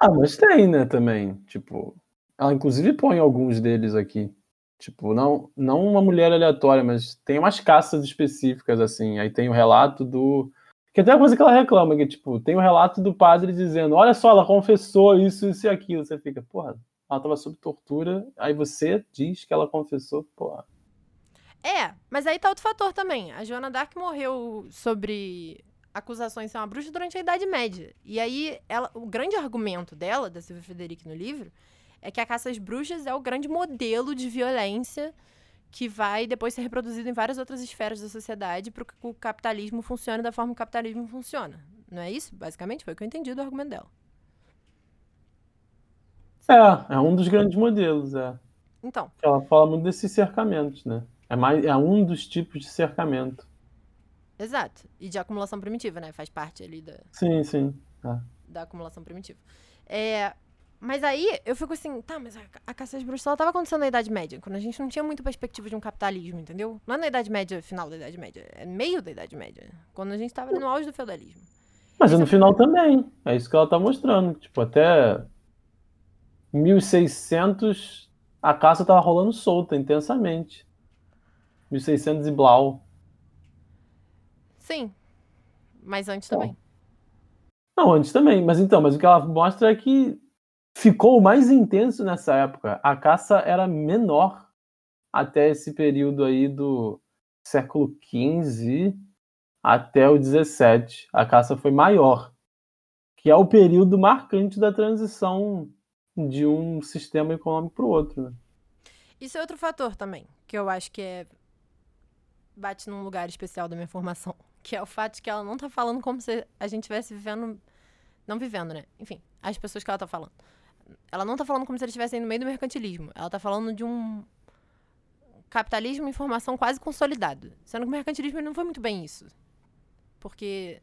S3: Ah, mas tem, né, também. Tipo, ela inclusive põe alguns deles aqui. Tipo, não, não uma mulher aleatória, mas tem umas caças específicas, assim. Aí tem o relato do que até a coisa que ela reclama, que tipo, tem o relato do padre dizendo: olha só, ela confessou isso, isso e aquilo. Você fica, porra, ela tava sob tortura, aí você diz que ela confessou, porra.
S1: É, mas aí tá outro fator também. A Joana Dark morreu sobre acusações de ser uma bruxa durante a Idade Média. E aí, ela, o grande argumento dela, da Silvia Federici no livro, é que a caça às bruxas é o grande modelo de violência que vai depois ser reproduzido em várias outras esferas da sociedade para que o capitalismo funcione da forma que o capitalismo funciona. Não é isso? Basicamente, foi o que eu entendi do argumento dela.
S3: É, é um dos grandes modelos, é.
S1: Então.
S3: Ela fala muito desses cercamentos, né? É, mais, é um dos tipos de cercamento.
S1: Exato. E de acumulação primitiva, né? Faz parte ali da.
S3: Sim, sim. É.
S1: Da acumulação primitiva. É, mas aí eu fico assim, tá, mas a, a caça às bruxas ela tava acontecendo na Idade Média, quando a gente não tinha muita perspectiva de um capitalismo, entendeu? Não é na Idade Média, final da Idade Média, é meio da Idade Média, quando a gente tava no auge do feudalismo.
S3: Mas é no final também, é isso que ela tá mostrando. Tipo, até 1600 a caça tava rolando solta, intensamente. 1600 e blau.
S1: Sim, mas antes também.
S3: Não, antes também, mas então, mas o que ela mostra é que ficou mais intenso nessa época. A caça era menor até esse período aí do século XV até o XVII. A caça foi maior, que é o período marcante da transição de um sistema econômico para o outro. Né?
S1: Isso é outro fator também, que eu acho que é bate num lugar especial da minha formação, que é o fato de que ela não está falando como se a gente estivesse vivendo, não vivendo, né? Enfim, as pessoas que ela está falando ela não tá falando como se eles estivessem no meio do mercantilismo. Ela tá falando de um capitalismo em formação quase consolidado. Sendo que o mercantilismo não foi muito bem isso. Porque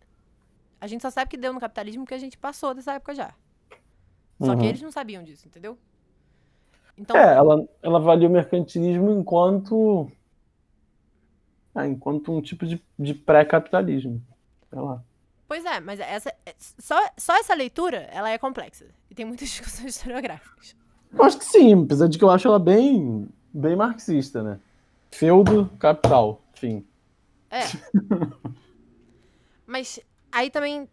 S1: a gente só sabe que deu no capitalismo porque a gente passou dessa época já. Só
S3: Uhum.
S1: que eles não sabiam disso, entendeu? Então,
S3: É, ela, ela avalia o mercantilismo enquanto. ah, enquanto um tipo de, de pré-capitalismo. Sei lá.
S1: Pois é, mas essa, é- só, só essa leitura, ela é complexa. E tem muitas discussões historiográficas.
S3: Eu acho que sim, apesar de que eu acho ela bem, bem marxista, né? Feudo, capital, fim.
S1: É. Mas aí também.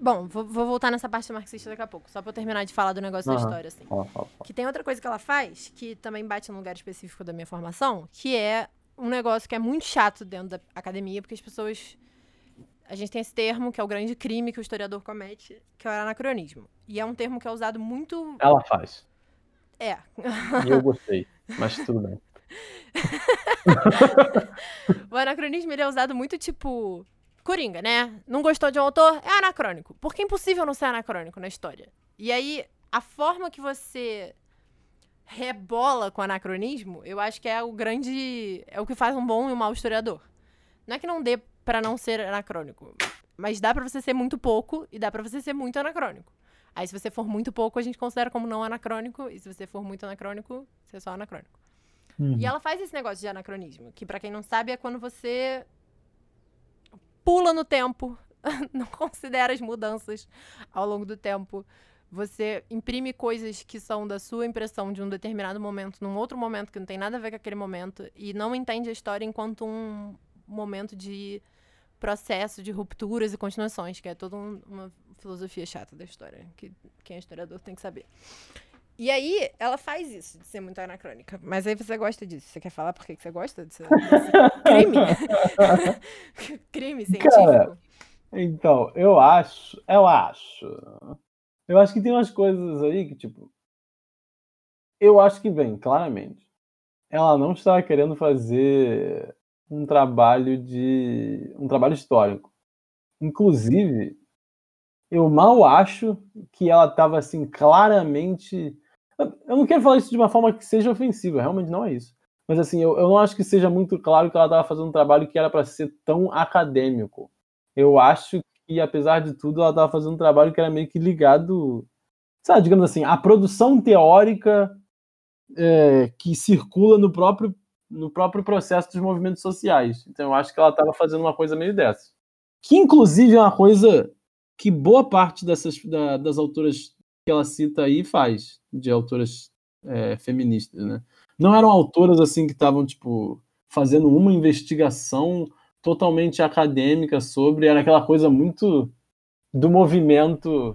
S1: Bom, vou, vou voltar nessa parte marxista daqui a pouco, só pra eu terminar de falar do negócio da
S3: Aham.
S1: história, assim.
S3: Fala, fala, fala.
S1: Que tem outra coisa que ela faz, que também bate num lugar específico da minha formação, que é um negócio que é muito chato dentro da academia, porque as pessoas. A gente tem esse termo, que é o grande crime que o historiador comete, que é o anacronismo. E é um termo que é usado muito.
S3: Ela faz.
S1: É.
S3: Eu gostei. Mas tudo bem.
S1: O anacronismo ele é usado muito tipo. Coringa, né? Não gostou de um autor? É anacrônico. Porque é impossível não ser anacrônico na história. E aí, a forma que você rebola com o anacronismo, eu acho que é o grande. É o que faz um bom e um mau historiador. Não é que não dê pra não ser anacrônico. Mas dá pra você ser muito pouco e dá pra você ser muito anacrônico. Aí, se você for muito pouco, a gente considera como não anacrônico. E se você for muito anacrônico, você é só anacrônico. E ela faz esse negócio de anacronismo, que pra quem não sabe é quando você pula no tempo, não considera as mudanças ao longo do tempo. Você imprime coisas que são da sua impressão de um determinado momento num outro momento que não tem nada a ver com aquele momento e não entende a história enquanto um momento de processo de rupturas e continuações, que é toda um- uma filosofia chata da história, que quem é historiador tem que saber. E aí, ela faz isso, de ser muito anacrônica. Mas aí você gosta disso. Você quer falar por que você gosta desse, desse crime? crime científico?
S3: Então, eu acho. Eu acho. Eu acho que tem umas coisas aí que, tipo. Eu acho que vem, claramente. Ela não estava querendo fazer um trabalho de. um trabalho histórico. Inclusive, eu mal acho que ela estava assim, claramente. Eu- não quero falar isso de uma forma que seja ofensiva, realmente não é isso. Mas assim, eu, eu não acho que seja muito claro que ela estava fazendo um trabalho que era para ser tão acadêmico. Eu acho que, apesar de tudo, ela estava fazendo um trabalho que era meio que ligado, sabe, digamos assim, à produção teórica é, que circula no próprio, no próprio processo dos movimentos sociais. Então, eu acho que ela estava fazendo uma coisa meio dessa. Que, inclusive, é uma coisa que boa parte dessas da- das autoras que ela cita aí faz, de autoras é, feministas, né? Não eram autoras assim que estavam, tipo, fazendo uma investigação totalmente acadêmica sobre, era aquela coisa muito do movimento.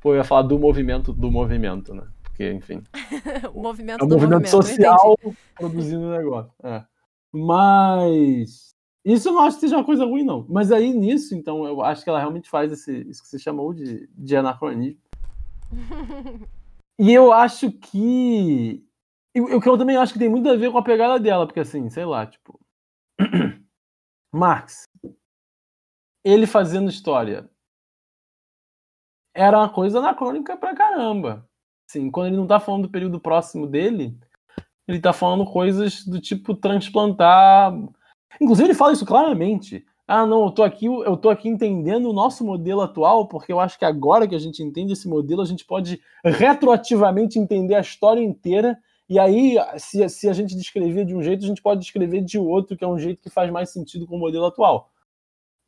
S3: Pô, eu ia falar do movimento do movimento, né? Porque, enfim,
S1: o movimento
S3: é um movimento,
S1: movimento.
S3: social produzindo o negócio. É. Mas isso eu não acho que seja uma coisa ruim, não. Mas aí nisso, então, eu acho que ela realmente faz esse, isso que você chamou de, de anacronismo. E eu acho que. O que eu também acho que tem muito a ver com a pegada dela, porque assim, sei lá, tipo. Marx. Ele fazendo história. Era uma coisa anacrônica pra caramba. Assim, quando ele não tá falando do período próximo dele, ele tá falando coisas do tipo transplantar. Inclusive, ele fala isso claramente. Ah, não, eu tô aqui, eu tô aqui entendendo o nosso modelo atual, porque eu acho que agora que a gente entende esse modelo, a gente pode retroativamente entender a história inteira. E aí, se, se a gente descrever de um jeito, a gente pode descrever de outro, que é um jeito que faz mais sentido com o modelo atual.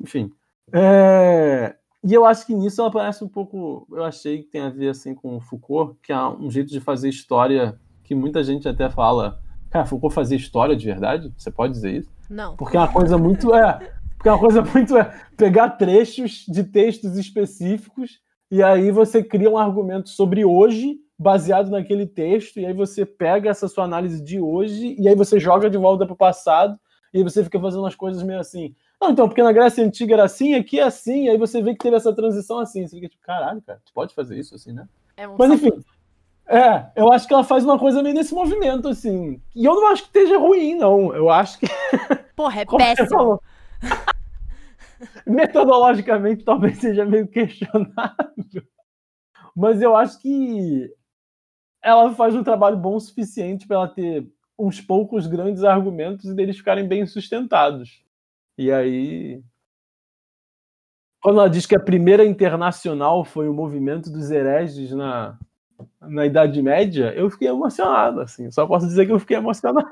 S3: Enfim. É, E eu acho que nisso ela parece um pouco. Eu achei que tem a ver assim com o Foucault, que é um jeito de fazer história que muita gente até fala. Cara, Foucault fazia história de verdade? Você pode dizer isso?
S1: Não.
S3: Porque é uma coisa muito. É, porque é uma coisa muito. É, pegar trechos de textos específicos e aí você cria um argumento sobre hoje, baseado naquele texto, e aí você pega essa sua análise de hoje e aí você joga de volta para o passado, e aí você fica fazendo as coisas meio assim. Não, então, porque na Grécia Antiga era assim, aqui é assim, e aí você vê que teve essa transição assim. Você fica tipo, caralho, cara, tu pode fazer isso assim, né?
S1: É um
S3: Mas enfim. É, eu acho que ela faz uma coisa meio nesse movimento, assim. E eu não acho que esteja ruim, não. Eu acho que.
S1: Porra, é
S3: Como
S1: péssimo.
S3: Metodologicamente talvez seja meio questionável. Mas eu acho que ela faz um trabalho bom o suficiente para ela ter uns poucos grandes argumentos e deles ficarem bem sustentados. E aí. Quando ela diz que a primeira internacional foi o movimento dos hereges na, na Idade Média, eu fiquei emocionado, assim. Só posso dizer que eu fiquei emocionado.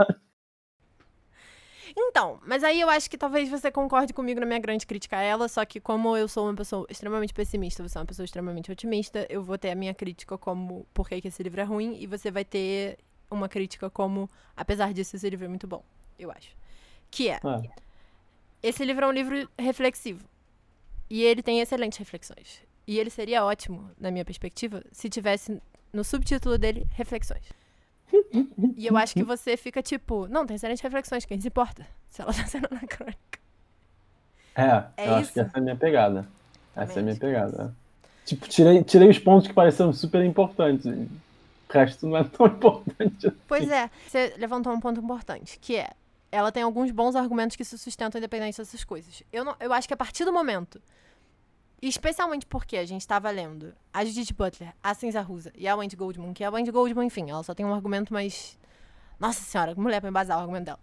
S1: Então, mas aí eu acho que talvez você concorde comigo na minha grande crítica a ela, só que como eu sou uma pessoa extremamente pessimista, você é uma pessoa extremamente otimista, eu vou ter a minha crítica como por que, esse livro é ruim, e você vai ter uma crítica como, apesar disso, esse livro é muito bom, eu acho. Que é, é. Esse livro é um livro reflexivo. E ele tem excelentes reflexões. E ele seria ótimo, na minha perspectiva, se tivesse no subtítulo dele reflexões. E eu acho que você fica tipo, não, tem excelentes reflexões, quem se importa se ela tá sendo anacrônica.
S3: É, é eu isso? acho que essa é a minha pegada. Essa é a minha pegada. Tipo, tirei, tirei os pontos que pareceram super importantes. O resto não é tão importante. Assim.
S1: Pois é, você levantou um ponto importante, que é ela tem alguns bons argumentos que se sustentam independente dessas coisas. Eu, não, eu acho que a partir do momento Especialmente porque a gente estava lendo a Judith Butler, a Cinza Rusa e a Wendy Goldman, que a Wendy Goldman, enfim, ela só tem um argumento mais. Nossa senhora, mulher pra embasar o argumento dela.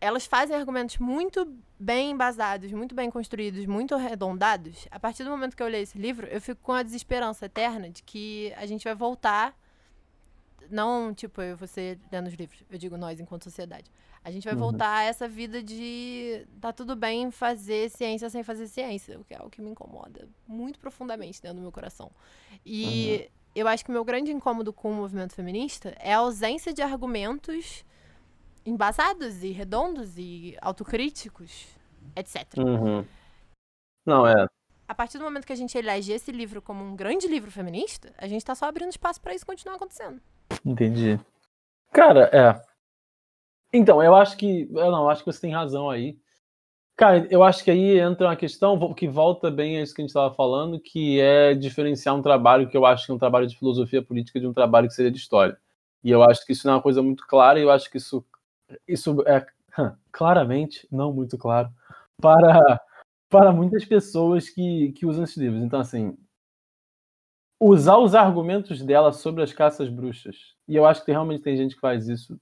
S1: Elas fazem argumentos muito bem embasados, muito bem construídos, muito arredondados. A partir do momento que eu leio esse livro, eu fico com a desesperança eterna de que a gente vai voltar. Não, tipo, eu você lendo os livros, eu digo nós enquanto sociedade. A gente vai uhum. voltar a essa vida de tá tudo bem fazer ciência sem fazer ciência, o que é o que me incomoda muito profundamente dentro do meu coração. E uhum. eu acho que o meu grande incômodo com o movimento feminista é a ausência de argumentos embasados e redondos e autocríticos, etc.
S3: Uhum. Não, é.
S1: A partir do momento que a gente elege esse livro como um grande livro feminista, a gente tá só abrindo espaço para isso continuar acontecendo.
S3: Entendi. Cara, é. Então, eu acho que. Eu não, acho que você tem razão aí. Cara, eu acho que aí entra uma questão que volta bem a isso que a gente estava falando, que é diferenciar um trabalho que eu acho que é um trabalho de filosofia política de um trabalho que seria de história. E eu acho que isso não é uma coisa muito clara, e eu acho que isso, isso é claramente não muito claro para, para muitas pessoas que, que usam esses livros. Então, assim, usar os argumentos dela sobre as caças bruxas, e eu acho que realmente tem gente que faz isso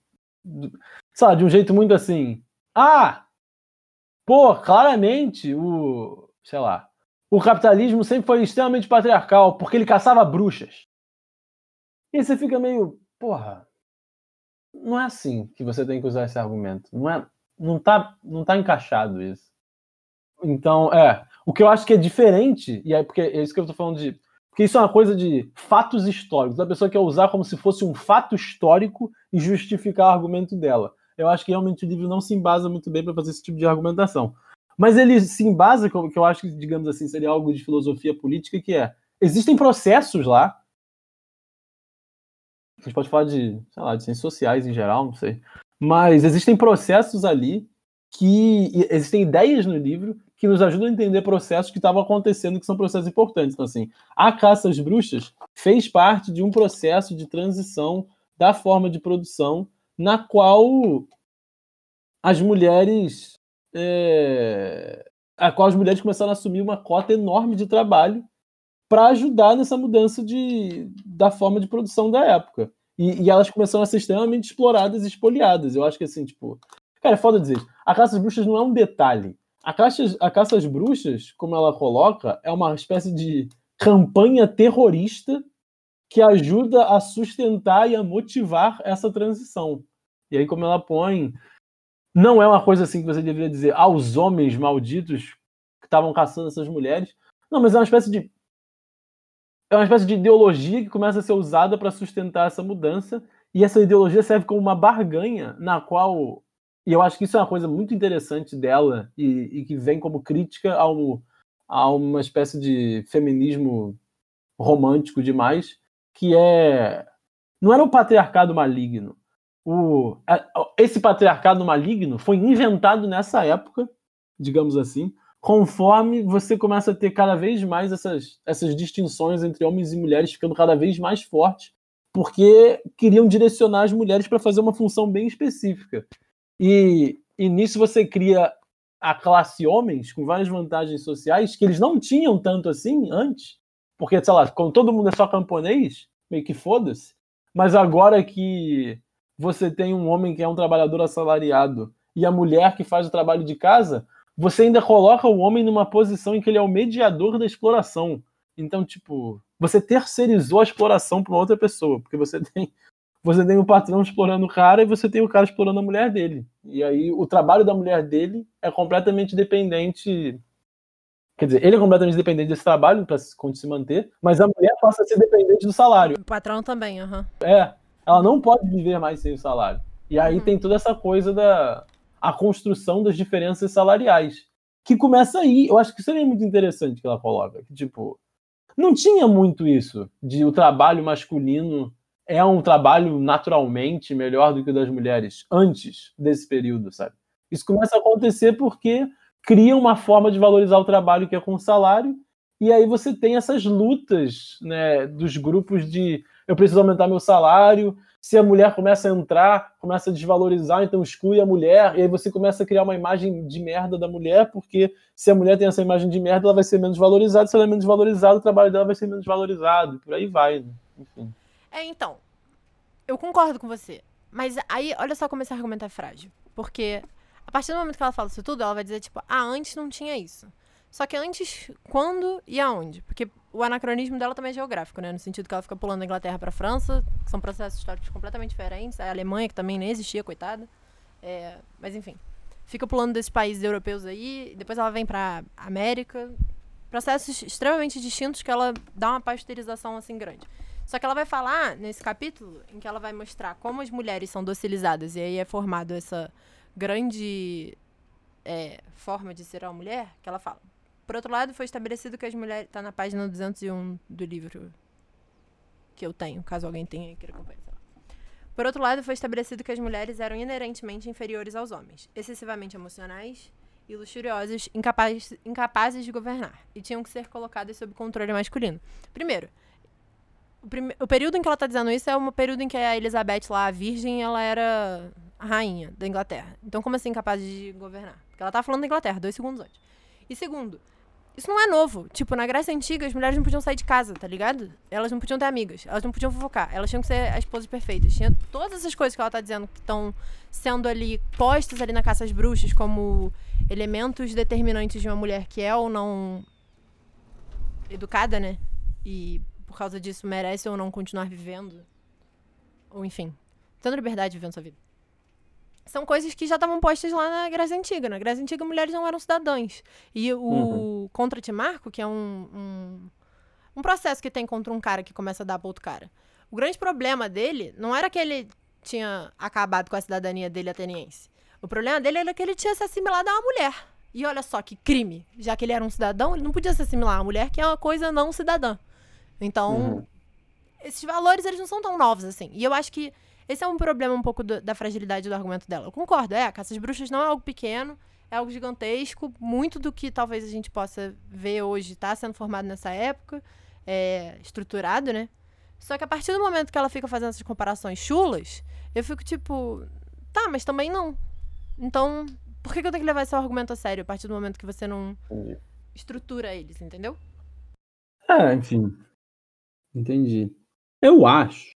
S3: lá, de um jeito muito assim. Ah! Pô, claramente o. sei lá. O capitalismo sempre foi extremamente patriarcal, porque ele caçava bruxas. E você fica meio. Porra. Não é assim que você tem que usar esse argumento. Não é. Não tá, não tá encaixado isso. Então, é. O que eu acho que é diferente, e é porque é isso que eu tô falando de porque isso é uma coisa de fatos históricos. A pessoa quer usar como se fosse um fato histórico e justificar o argumento dela. Eu acho que realmente o livro não se embasa muito bem para fazer esse tipo de argumentação. Mas ele se embasa, que eu acho que, digamos assim, seria algo de filosofia política, que é: existem processos lá. A gente pode falar de, sei lá, de ciências sociais em geral, não sei. Mas existem processos ali que. Existem ideias no livro que nos ajudam a entender processos que estavam acontecendo, que são processos importantes. Então, assim, a caça às bruxas fez parte de um processo de transição da forma de produção na qual as mulheres. É, a qual as mulheres começaram a assumir uma cota enorme de trabalho para ajudar nessa mudança de, da forma de produção da época. E, e, elas começaram a ser extremamente exploradas e espoliadas. Eu acho que assim, tipo. Cara, é foda dizer. A caça às bruxas não é um detalhe. A caça, a caça às bruxas, como ela coloca, é uma espécie de campanha terrorista que ajuda a sustentar e a motivar essa transição. E aí, como ela põe, não é uma coisa assim que você deveria dizer aos homens malditos que estavam caçando essas mulheres. Não, mas é uma espécie de é uma espécie de ideologia que começa a ser usada para sustentar essa mudança, e essa ideologia serve como uma barganha na qual e eu acho que isso é uma coisa muito interessante dela e, e que vem como crítica ao, a uma espécie de feminismo romântico demais, que é. Não era o patriarcado maligno. O, esse patriarcado maligno foi inventado nessa época, digamos assim, conforme você começa a ter cada vez mais essas, essas distinções entre homens e mulheres ficando cada vez mais fortes, porque queriam direcionar as mulheres para fazer uma função bem específica. E, e nisso você cria a classe homens com várias vantagens sociais que eles não tinham tanto assim antes. Porque, sei lá, quando todo mundo é só camponês, meio que foda-se. Mas agora que você tem um homem que é um trabalhador assalariado e a mulher que faz o trabalho de casa, você ainda coloca o homem numa posição em que ele é o mediador da exploração. Então, tipo, você terceirizou a exploração para outra pessoa, porque você tem você tem o patrão explorando o cara e você tem o cara explorando a mulher dele. E aí o trabalho da mulher dele é completamente dependente. Quer dizer, ele é completamente dependente desse trabalho para se manter, mas a mulher passa a ser dependente do salário.
S1: O patrão também, aham. Uhum.
S3: É, ela não pode viver mais sem o salário. E aí uhum. tem toda essa coisa da a construção das diferenças salariais. Que começa aí. Eu acho que isso é muito interessante que ela coloca. Que, tipo, não tinha muito isso de o trabalho masculino é um trabalho naturalmente melhor do que o das mulheres antes desse período, sabe? Isso começa a acontecer porque cria uma forma de valorizar o trabalho que é com salário, e aí você tem essas lutas né, dos grupos de eu preciso aumentar meu salário, se a mulher começa a entrar, começa a desvalorizar, então exclui a mulher, e aí você começa a criar uma imagem de merda da mulher, porque se a mulher tem essa imagem de merda, ela vai ser menos valorizada, se ela é menos valorizada, o trabalho dela vai ser menos valorizado, por aí vai, né? enfim.
S1: É, então, eu concordo com você, mas aí, olha só como esse argumento é frágil, porque a partir do momento que ela fala isso tudo, ela vai dizer, tipo, ah, antes não tinha isso. Só que antes, quando e aonde? Porque o anacronismo dela também é geográfico, né? No sentido que ela fica pulando da Inglaterra para França, que são processos históricos completamente diferentes. A Alemanha, que também nem existia, coitada. É, mas enfim, fica pulando desses países europeus aí, depois ela vem para América. Processos extremamente distintos que ela dá uma pasteurização assim grande. Só que ela vai falar nesse capítulo em que ela vai mostrar como as mulheres são docilizadas e aí é formado essa grande é, forma de ser uma mulher que ela fala. Por outro lado, foi estabelecido que as mulheres. Está na página 201 do livro que eu tenho, caso alguém tenha queira acompanhar. Por outro lado, foi estabelecido que as mulheres eram inerentemente inferiores aos homens, excessivamente emocionais e luxuriosas, incapazes, incapazes de governar, e tinham que ser colocadas sob controle masculino. Primeiro, o, o período em que ela está dizendo isso é um período em que a Elizabeth, lá, a virgem, ela era a rainha da Inglaterra. Então, como assim incapaz de governar? Porque ela está falando da Inglaterra, dois segundos antes. E segundo, isso não é novo. Tipo, na Grécia Antiga, as mulheres não podiam sair de casa, tá ligado? Elas não podiam ter amigas, elas não podiam fofocar, elas tinham que ser as esposas perfeitas. Tinha todas essas coisas que ela tá dizendo que estão sendo ali postas ali na caça às bruxas como elementos determinantes de uma mulher que é ou não educada, né? E por causa disso merece ou não continuar vivendo. Ou enfim, tendo liberdade vivendo sua vida são coisas que já estavam postas lá na Grécia Antiga. Na Grécia Antiga, mulheres não eram cidadãs. E o uhum. contra Timarco, que é um, um, um, processo que tem contra um cara que começa a dar para outro cara. O grande problema dele não era que ele tinha acabado com a cidadania dele ateniense. O problema dele era que ele tinha se assimilado a uma mulher. E olha só que crime. Já que ele era um cidadão, ele não podia se assimilar a uma mulher, que é uma coisa não cidadã. Então, uhum. esses valores, eles não são tão novos assim. E eu acho que esse é um problema um pouco do, da fragilidade do argumento dela. Eu concordo, é, a caça às bruxas não é algo pequeno, é algo gigantesco. Muito do que talvez a gente possa ver hoje está sendo formado nessa época, é, estruturado, né? Só que a partir do momento que ela fica fazendo essas comparações chulas, eu fico tipo, tá, mas também não. Então, por que, que eu tenho que levar esse argumento a sério a partir do momento que você não Entendi. estrutura eles, entendeu?
S3: É, enfim. Entendi. Eu acho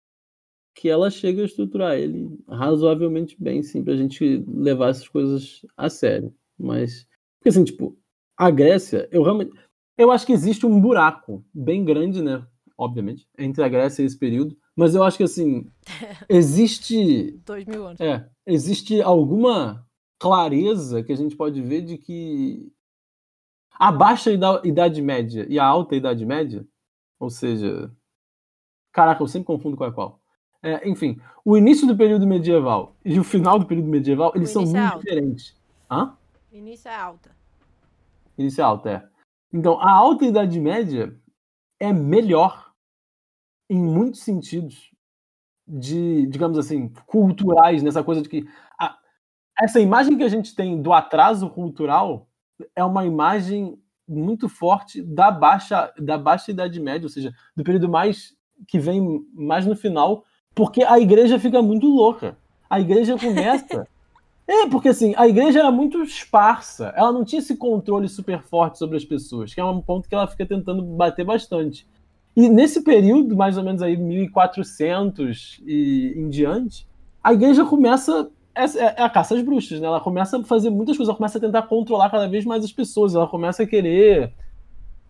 S3: que ela chega a estruturar ele razoavelmente bem, sim, pra gente levar essas coisas a sério. Mas, porque assim, tipo, a Grécia, eu realmente. Eu acho que existe um buraco bem grande, né? Obviamente, entre a Grécia e esse período. Mas eu acho que, assim, existe.
S1: Dois mil anos.
S3: É. Existe alguma clareza que a gente pode ver de que a baixa Idade Média e a alta Idade Média, ou seja. Caraca, eu sempre confundo qual é qual é, enfim, o início do período medieval e o final do período medieval, eles são é muito é diferentes. Hã?
S1: Início é alta.
S3: Início é alta, é. Então, a alta Idade Média é melhor em muitos sentidos de, digamos assim, culturais, nessa coisa de que a, essa imagem que a gente tem do atraso cultural é uma imagem muito forte da baixa da baixa Idade Média, ou seja, do período mais que vem mais no final porque a igreja fica muito louca. A igreja começa. é, porque assim, a igreja era muito esparsa. Ela não tinha esse controle super forte sobre as pessoas, que é um ponto que ela fica tentando bater bastante. E nesse período, mais ou menos aí 1400 e em diante, a igreja começa é, é, a caça às bruxas, né? Ela começa a fazer muitas coisas, ela começa a tentar controlar cada vez mais as pessoas, ela começa a querer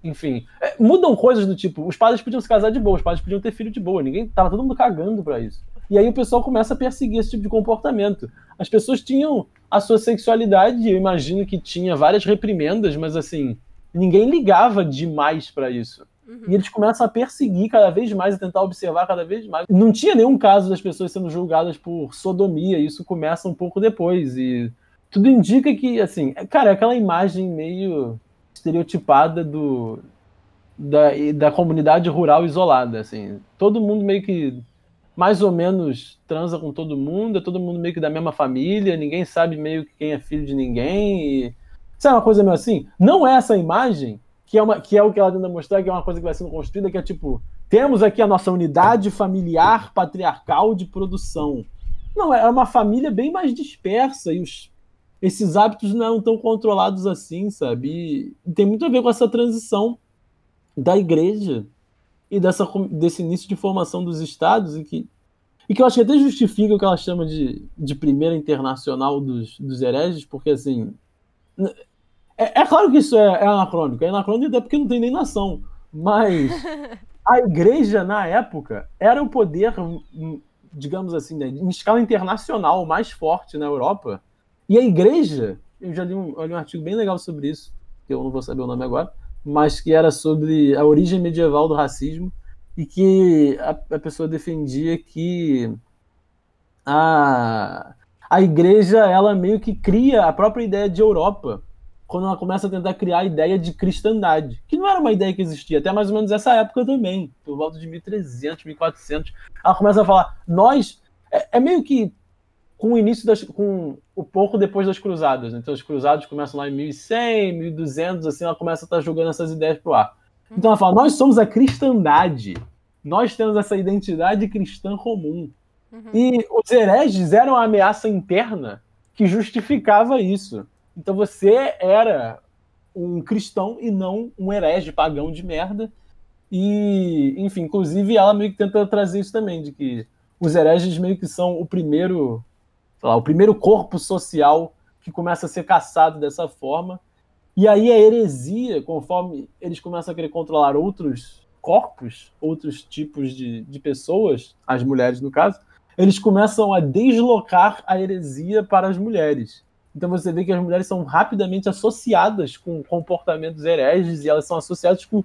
S3: enfim, é, mudam coisas do tipo, os padres podiam se casar de boa, os padres podiam ter filho de boa, ninguém tava todo mundo cagando para isso. E aí o pessoal começa a perseguir esse tipo de comportamento. As pessoas tinham a sua sexualidade, eu imagino que tinha várias reprimendas, mas assim, ninguém ligava demais para isso. Uhum. E eles começam a perseguir cada vez mais, a tentar observar cada vez mais. Não tinha nenhum caso das pessoas sendo julgadas por sodomia, isso começa um pouco depois. E tudo indica que, assim, cara, é aquela imagem meio estereotipada do, da, da comunidade rural isolada, assim. Todo mundo meio que mais ou menos transa com todo mundo, é todo mundo meio que da mesma família, ninguém sabe meio que quem é filho de ninguém. E... Sabe uma coisa meio assim? Não é essa imagem, que é, uma, que é o que ela tenta mostrar, que é uma coisa que vai sendo construída, que é tipo, temos aqui a nossa unidade familiar patriarcal de produção. Não, é uma família bem mais dispersa e os esses hábitos não eram tão controlados assim, sabe? E tem muito a ver com essa transição da igreja e dessa, desse início de formação dos estados, e que, e que eu acho que até justifica o que ela chama de, de primeira internacional dos, dos hereges, porque assim. É, é claro que isso é, é anacrônico, é anacrônico até porque não tem nem nação, mas a igreja na época era o poder, digamos assim, né, em escala internacional mais forte na Europa e a igreja, eu já li um, li um artigo bem legal sobre isso, que eu não vou saber o nome agora, mas que era sobre a origem medieval do racismo e que a, a pessoa defendia que a, a igreja ela meio que cria a própria ideia de Europa quando ela começa a tentar criar a ideia de cristandade, que não era uma ideia que existia até mais ou menos essa época também, por volta de 1300, 1400. Ela começa a falar, nós é, é meio que com o início das. com o pouco depois das cruzadas. Né? Então, os cruzados começam lá em 1100, 1200, assim, ela começa a estar jogando essas ideias pro ar. Então, ela fala: nós somos a cristandade. Nós temos essa identidade cristã comum. Uhum. E os hereges eram a ameaça interna que justificava isso. Então, você era um cristão e não um herege pagão de merda. E, enfim, inclusive ela meio que tenta trazer isso também, de que os hereges meio que são o primeiro lá, o primeiro corpo social que começa a ser caçado dessa forma. E aí a heresia, conforme eles começam a querer controlar outros corpos, outros tipos de, de pessoas, as mulheres no caso, eles começam a deslocar a heresia para as mulheres. Então você vê que as mulheres são rapidamente associadas com comportamentos hereges e elas são associadas com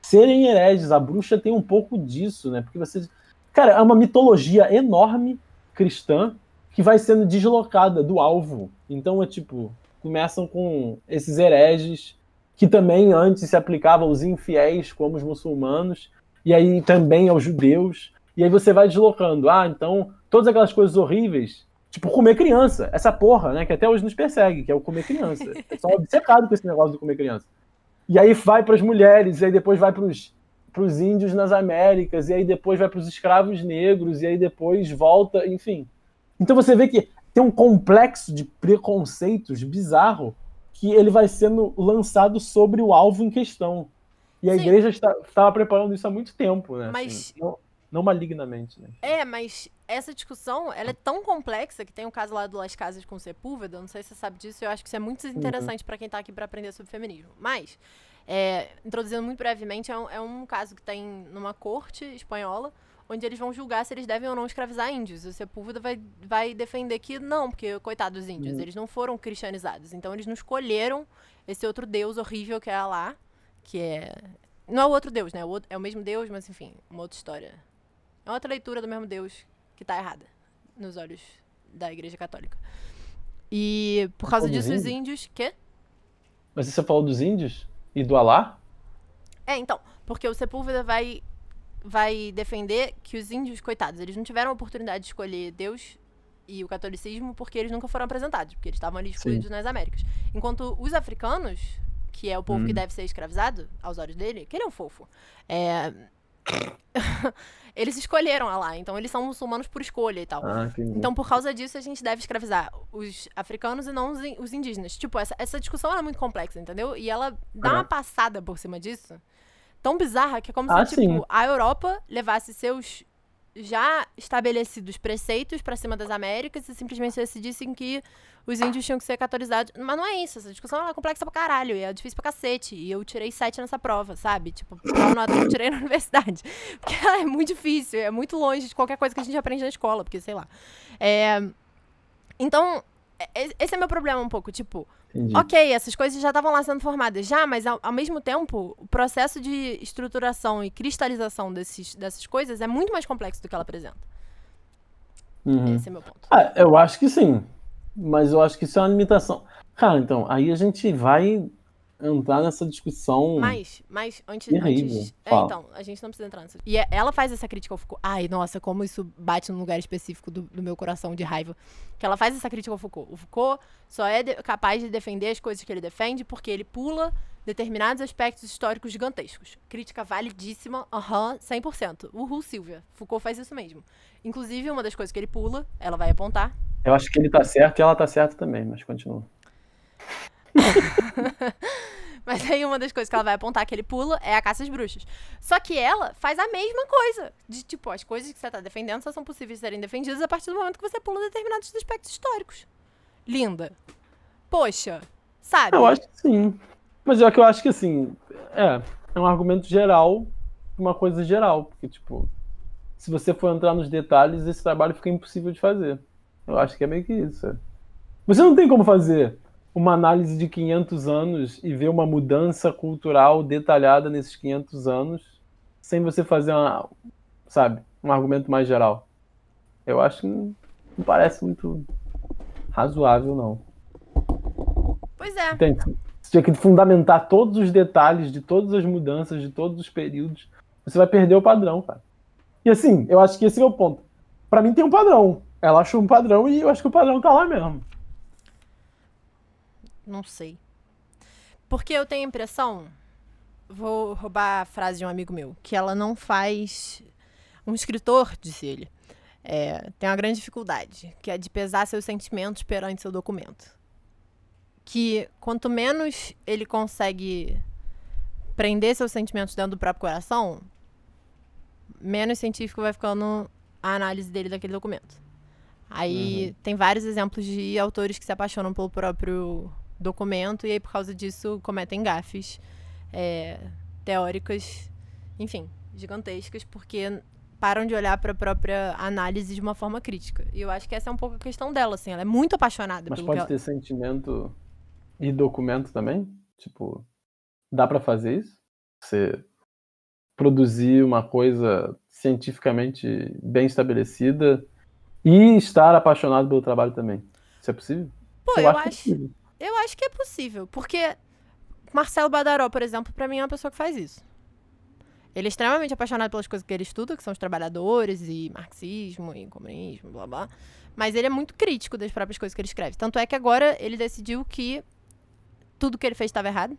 S3: serem hereges. A bruxa tem um pouco disso, né? Porque você. Cara, é uma mitologia enorme cristã que vai sendo deslocada do alvo. Então é tipo, começam com esses hereges que também antes se aplicavam aos infiéis como os muçulmanos, e aí também aos judeus. E aí você vai deslocando. Ah, então todas aquelas coisas horríveis, tipo comer criança, essa porra, né, que até hoje nos persegue, que é o comer criança. É só obcecado com esse negócio de comer criança. E aí vai para as mulheres, e aí depois vai para os índios nas Américas, e aí depois vai para os escravos negros, e aí depois volta, enfim. Então você vê que tem um complexo de preconceitos bizarro que ele vai sendo lançado sobre o alvo em questão. E a Sim. igreja estava preparando isso há muito tempo, né?
S1: Mas... Assim,
S3: não, não, malignamente, né?
S1: É, mas essa discussão, ela é tão complexa que tem o um caso lá do Las Casas com Sepúlveda, não sei se você sabe disso, eu acho que isso é muito uhum. interessante uhum. para quem está aqui para aprender sobre feminismo. Mas, é, introduzindo muito brevemente, é um, é um caso que tem numa corte espanhola, onde eles vão julgar se eles devem ou não escravizar índios. O Sepúlveda vai, vai defender que não, porque, coitado dos índios, uhum. eles não foram cristianizados. Então, eles não escolheram esse outro deus horrível que é Alá, que é... Não é o outro deus, né? É o mesmo deus, mas, enfim, uma outra história. É outra leitura do mesmo deus que tá errada nos olhos da Igreja Católica. E, por causa disso, os índios... Quê?
S3: Mas você falou dos índios? E do Alá?
S1: É, então, porque o Sepúlveda vai vai defender que os índios, coitados, eles não tiveram a oportunidade de escolher Deus e o catolicismo porque eles nunca foram apresentados, porque eles estavam ali excluídos Sim. nas Américas. Enquanto os africanos, que é o povo hum. que deve ser escravizado, aos olhos dele, que ele é um fofo, é... eles escolheram lá, então eles são muçulmanos por escolha e tal. Ah, então, por causa disso, a gente deve escravizar os africanos e não os indígenas. Tipo, essa, essa discussão é muito complexa, entendeu? E ela dá uma passada por cima disso tão bizarra que é como
S3: Ah,
S1: se, tipo,
S3: sim.
S1: a Europa levasse seus já estabelecidos preceitos pra cima das Américas e simplesmente decidissem que os índios tinham que ser catolizados. Mas não é isso, essa discussão é complexa pra caralho, e é difícil pra cacete. E eu tirei sete nessa prova, sabe? Tipo, a nota que eu tirei na universidade. Porque ela é muito difícil, é muito longe de qualquer coisa que a gente aprende na escola, porque sei lá. É... Então, esse é meu problema um pouco, tipo,
S3: Entendi.
S1: Ok, essas coisas já estavam lá sendo formadas, já, mas ao, ao mesmo tempo, o processo de estruturação e cristalização desses, dessas coisas é muito mais complexo do que ela apresenta.
S3: Uhum.
S1: Esse é meu ponto.
S3: Ah, eu acho que sim. Mas eu acho que isso é uma limitação. Cara, então, aí a gente vai entrar nessa discussão.
S1: Mas, mas antes.
S3: Terrível.
S1: antes é, então, a gente não precisa entrar nisso. E é- ela faz essa crítica ao Foucault. Ai, nossa, como isso bate num lugar específico do, do meu coração de raiva. Que ela faz essa crítica ao Foucault. O Foucault só é de- capaz de defender as coisas que ele defende porque ele pula determinados aspectos históricos gigantescos. Crítica validíssima, aham, 100%. Uhul, Silvia. Foucault faz isso mesmo. Inclusive, uma das coisas que ele pula, ela vai apontar,
S3: Eu acho que ele tá certo e ela tá certa também, mas continua.
S1: Mas aí uma das coisas que ela vai apontar que ele pula é a caça às bruxas. Só que ela faz a mesma coisa. De tipo, as coisas que você tá defendendo só são possíveis de serem defendidas a partir do momento que você pula determinados aspectos históricos. Linda. Poxa, sabe?
S3: Eu acho que sim. Mas é que eu acho que assim, é, é um argumento geral, uma coisa geral, porque tipo, se você for entrar nos detalhes, esse trabalho fica impossível de fazer. Eu acho que é meio que isso. é. Você não tem como fazer uma análise de 500 anos e ver uma mudança cultural detalhada nesses 500 anos sem você fazer uma, sabe, um argumento mais geral. Eu acho que não parece muito razoável não.
S1: Pois é.
S3: Entende? Você tinha que fundamentar todos os detalhes de todas as mudanças, de todos os períodos. Você vai perder o padrão, cara. E assim, eu acho que esse é o ponto. Pra mim tem um padrão. Ela achou um padrão e eu acho que o padrão tá lá mesmo.
S1: Não sei. Porque eu tenho a impressão, vou roubar a frase de um amigo meu, que ela não faz. Um escritor, disse ele, é, tem uma grande dificuldade, que é de pesar seus sentimentos perante seu documento. Que quanto menos ele consegue prender seus sentimentos dentro do próprio coração, menos científico vai ficando a análise dele daquele documento. Aí tem vários exemplos de autores que se apaixonam pelo próprio documento e aí por causa disso cometem gafes é, teóricas, enfim, gigantescas, porque param de olhar para a própria análise de uma forma crítica. E eu acho que essa é um pouco a questão dela, assim, ela é muito apaixonada
S3: Mas pode
S1: ela...
S3: ter sentimento e documento também? Tipo, dá pra fazer isso? Você produzir uma coisa cientificamente bem estabelecida e estar apaixonado pelo trabalho também. Isso é possível?
S1: Pô, eu
S3: que é
S1: acho,
S3: possível.
S1: Eu acho que é possível, porque Marcelo Badaró, por exemplo, para mim é uma pessoa que faz isso. Ele é extremamente apaixonado pelas coisas que ele estuda, que são os trabalhadores e marxismo e comunismo, blá blá. Mas ele é muito crítico das próprias coisas que ele escreve. Tanto é que agora ele decidiu que tudo que ele fez estava errado.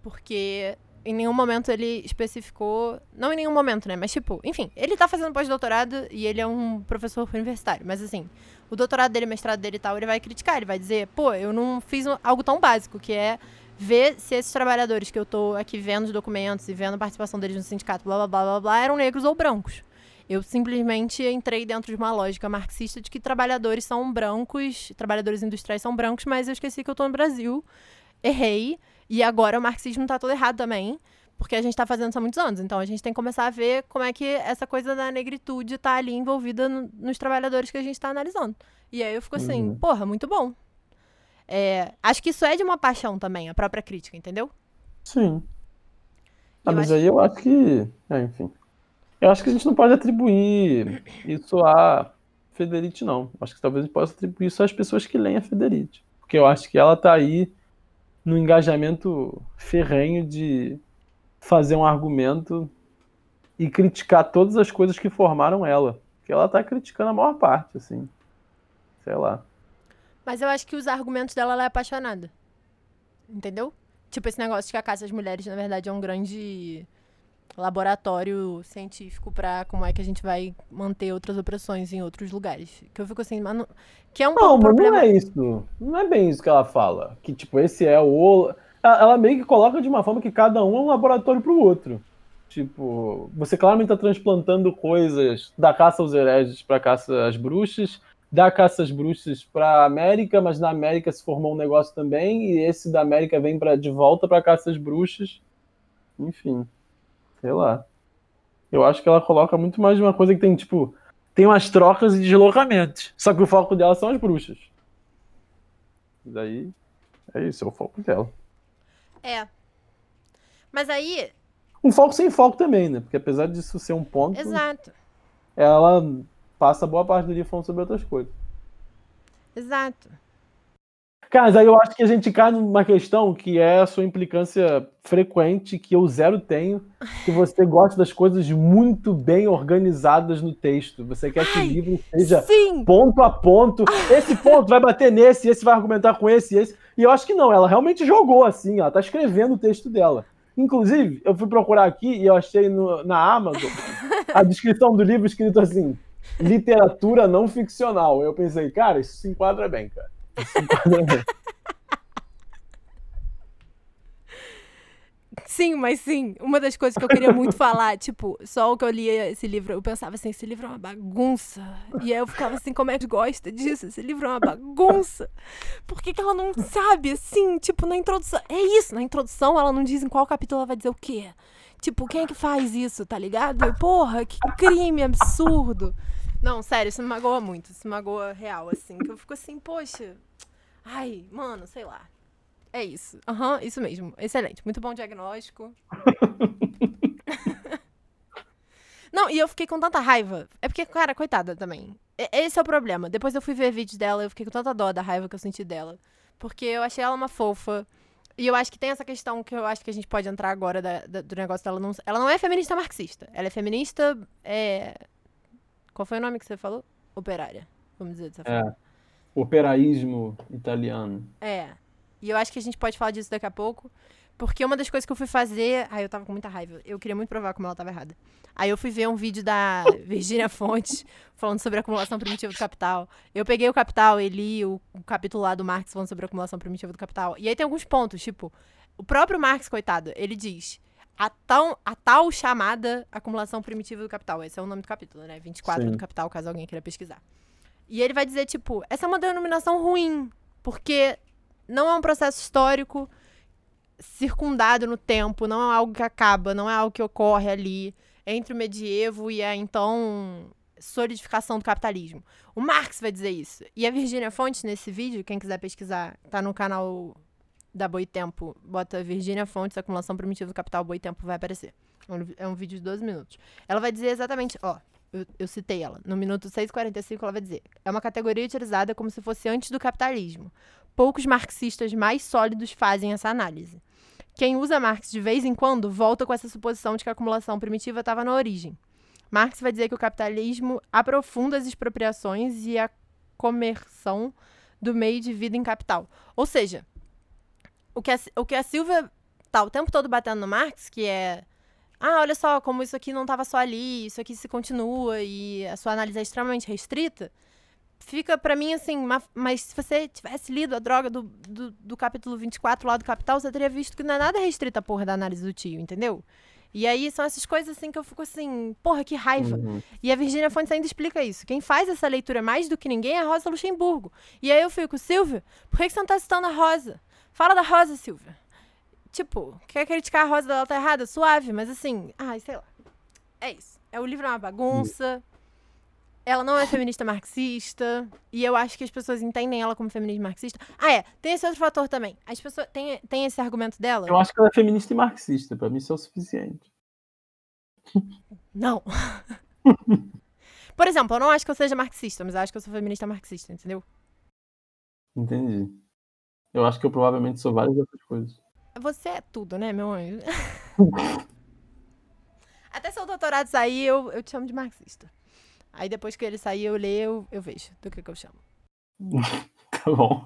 S1: Porque em nenhum momento ele especificou. Não em nenhum momento, né? Mas, tipo, enfim, ele tá fazendo pós-doutorado e ele é um professor universitário. Mas, assim, o doutorado dele, mestrado dele e tal, ele vai criticar. Ele vai dizer, pô, eu não fiz algo tão básico, que é ver se esses trabalhadores que eu tô aqui vendo os documentos e vendo a participação deles no sindicato, blá blá blá blá blá, eram negros ou brancos. Eu simplesmente entrei dentro de uma lógica marxista de que trabalhadores são brancos, trabalhadores industriais são brancos, mas eu esqueci que eu tô no Brasil, errei, e agora o marxismo tá todo errado também, porque a gente tá fazendo isso há muitos anos. Então a gente tem que começar a ver como é que essa coisa da negritude tá ali envolvida no- nos trabalhadores que a gente tá analisando. E aí eu fico assim,
S3: Uhum.
S1: porra, muito bom. É, acho que isso é de uma paixão também, a própria crítica, entendeu?
S3: Sim. Ah,
S1: Eu
S3: mas
S1: acho-
S3: aí eu acho que. é, enfim. Eu acho que a gente não pode atribuir isso a Federici, não. Acho que talvez a gente possa atribuir isso às pessoas que leem a Federici. Porque eu acho que ela tá aí no engajamento ferrenho de fazer um argumento e criticar todas as coisas que formaram ela. Porque ela tá criticando a maior parte, assim. Sei lá.
S1: Mas eu acho que os argumentos dela ela é apaixonada. Entendeu? Tipo esse negócio de que a caça às mulheres, na verdade, é um grande laboratório científico pra como é que a gente vai manter outras opressões em outros lugares. Que eu fico assim, mano. Que é um
S3: Não, mas
S1: problema.
S3: não é isso. Não é bem isso que ela fala. Que, tipo, esse é o. Ela meio que coloca de uma forma que cada um é um laboratório pro outro. Tipo, você claramente tá transplantando coisas da caça aos hereges pra caça às bruxas, da caça às bruxas pra América, mas na América se formou um negócio também, e esse da América vem pra, de volta pra caça às bruxas. Enfim, sei lá. Eu acho que ela coloca muito mais de uma coisa que tem, tipo, tem umas trocas e deslocamentos. Só que o foco dela são as bruxas. Daí, é isso, é o foco dela.
S1: É. Mas aí,
S3: Um foco sem foco também, né? Porque apesar disso ser um ponto,
S1: exato,
S3: ela passa boa parte do dia falando sobre outras coisas.
S1: exato.
S3: Cara, mas aí eu acho que a gente cai numa questão que é a sua implicância frequente, que eu zero tenho, que você gosta das coisas muito bem organizadas no texto. Você quer que o
S1: Ai,
S3: livro seja
S1: Sim!
S3: ponto a ponto. Esse ponto vai bater nesse, esse vai argumentar com esse, esse. E eu acho que não, ela realmente jogou assim, ela tá escrevendo o texto dela. Inclusive, eu fui procurar aqui e eu achei no- na Amazon a descrição do livro escrito assim: literatura não ficcional. Eu pensei, cara, isso se enquadra bem, cara. Isso se enquadra bem.
S1: Sim, mas sim, uma das coisas que eu queria muito falar, tipo, só o que eu lia esse livro, eu pensava assim, esse livro é uma bagunça. E aí eu ficava assim, como é que gosta disso? Esse livro é uma bagunça. Por que, que ela não sabe, assim, tipo, na introdução? É isso, na introdução ela não diz em qual capítulo ela vai dizer o quê. Tipo, quem é que faz isso, tá ligado? Porra, que crime absurdo. Não, sério, isso me magoa muito, isso me magoa real, assim, que eu fico assim, poxa, ai, mano, sei lá. É isso. Aham, isso mesmo. Excelente. Muito bom diagnóstico. Não, e eu fiquei com tanta raiva. É porque, cara, coitada também. Esse é o problema. Depois eu fui ver vídeos dela, eu fiquei com tanta dó da raiva que eu senti dela. Porque eu achei ela uma fofa. E eu acho que tem essa questão que eu acho que a gente pode entrar agora da- da- do negócio dela. Não, ela não é feminista marxista. Ela é feminista. É... Qual foi o nome que você falou? Operária. Vamos dizer dessa forma.
S3: É. Operaísmo italiano.
S1: É. E eu acho que a gente pode falar disso daqui a pouco. Porque uma das coisas que eu fui fazer. Ai, eu tava com muita raiva. Eu queria muito provar como ela tava errada. Aí eu fui ver um vídeo da Virginia Fontes falando sobre a acumulação primitiva do capital. Eu peguei o capital e li o, o capítulo lá do Marx falando sobre a acumulação primitiva do capital. E aí tem alguns pontos, tipo, o próprio Marx, coitado, ele diz. A tal, a tal chamada acumulação primitiva do capital. Esse é o nome do capítulo, né? 24
S3: Sim.
S1: do capital, caso alguém queira pesquisar. E ele vai dizer, tipo, essa é uma denominação ruim, porque não é um processo histórico circundado no tempo, não é algo que acaba, não é algo que ocorre ali entre o medievo e a então solidificação do capitalismo. O Marx vai dizer isso. E a Virginia Fontes, nesse vídeo, quem quiser pesquisar, tá no canal da Boitempo, bota Virginia Fontes, acumulação primitiva do capital, Boitempo vai aparecer. É um- É vídeo de 12 minutos. Ela vai dizer exatamente, ó, eu, eu citei ela, no minuto 6,45 ela vai dizer, é uma categoria utilizada como se fosse antes do capitalismo. Poucos marxistas mais sólidos fazem essa análise. Quem usa Marx de vez em quando volta com essa suposição de que a acumulação primitiva estava na origem. Marx vai dizer que o capitalismo aprofunda as expropriações e a comersão do meio de vida em capital. Ou seja, o que a, o que a Silvia tá o tempo todo batendo no Marx, que é ah, olha só, como isso aqui não estava só ali, isso aqui se continua e a sua análise é extremamente restrita, fica pra mim assim, ma- mas se você tivesse lido a droga do, do, do capítulo 24 lá do Capital, você teria visto que não é nada restrita a porra da análise do tio, entendeu? E aí são essas coisas assim que eu fico assim, porra, que raiva.
S3: Uhum.
S1: E a Virginia Fontes ainda explica isso. Quem faz essa leitura mais do que ninguém é a Rosa Luxemburgo. E aí eu fico, Silvia, por que que você não tá citando a Rosa? Fala da Rosa, Silvia. Tipo, quer criticar a Rosa dela tá errada? Suave, mas assim, ai, sei lá. É isso. É, o livro é uma bagunça. Ela não é feminista marxista. E eu acho que as pessoas entendem ela como feminista marxista. Ah, é. Tem esse outro fator também. As pessoas. Tem, tem esse argumento dela?
S3: Eu acho que ela é feminista e marxista. Pra mim isso é o suficiente.
S1: Não. Por exemplo, eu não acho que eu seja marxista, mas eu acho que eu sou feminista marxista, entendeu?
S3: Entendi. Eu acho que eu provavelmente sou várias outras coisas.
S1: Você é tudo, né, meu anjo? Até seu doutorado sair, eu, eu te chamo de marxista. Aí depois que ele sair, eu leio, eu, vejo do que, que eu chamo.
S3: Tá bom.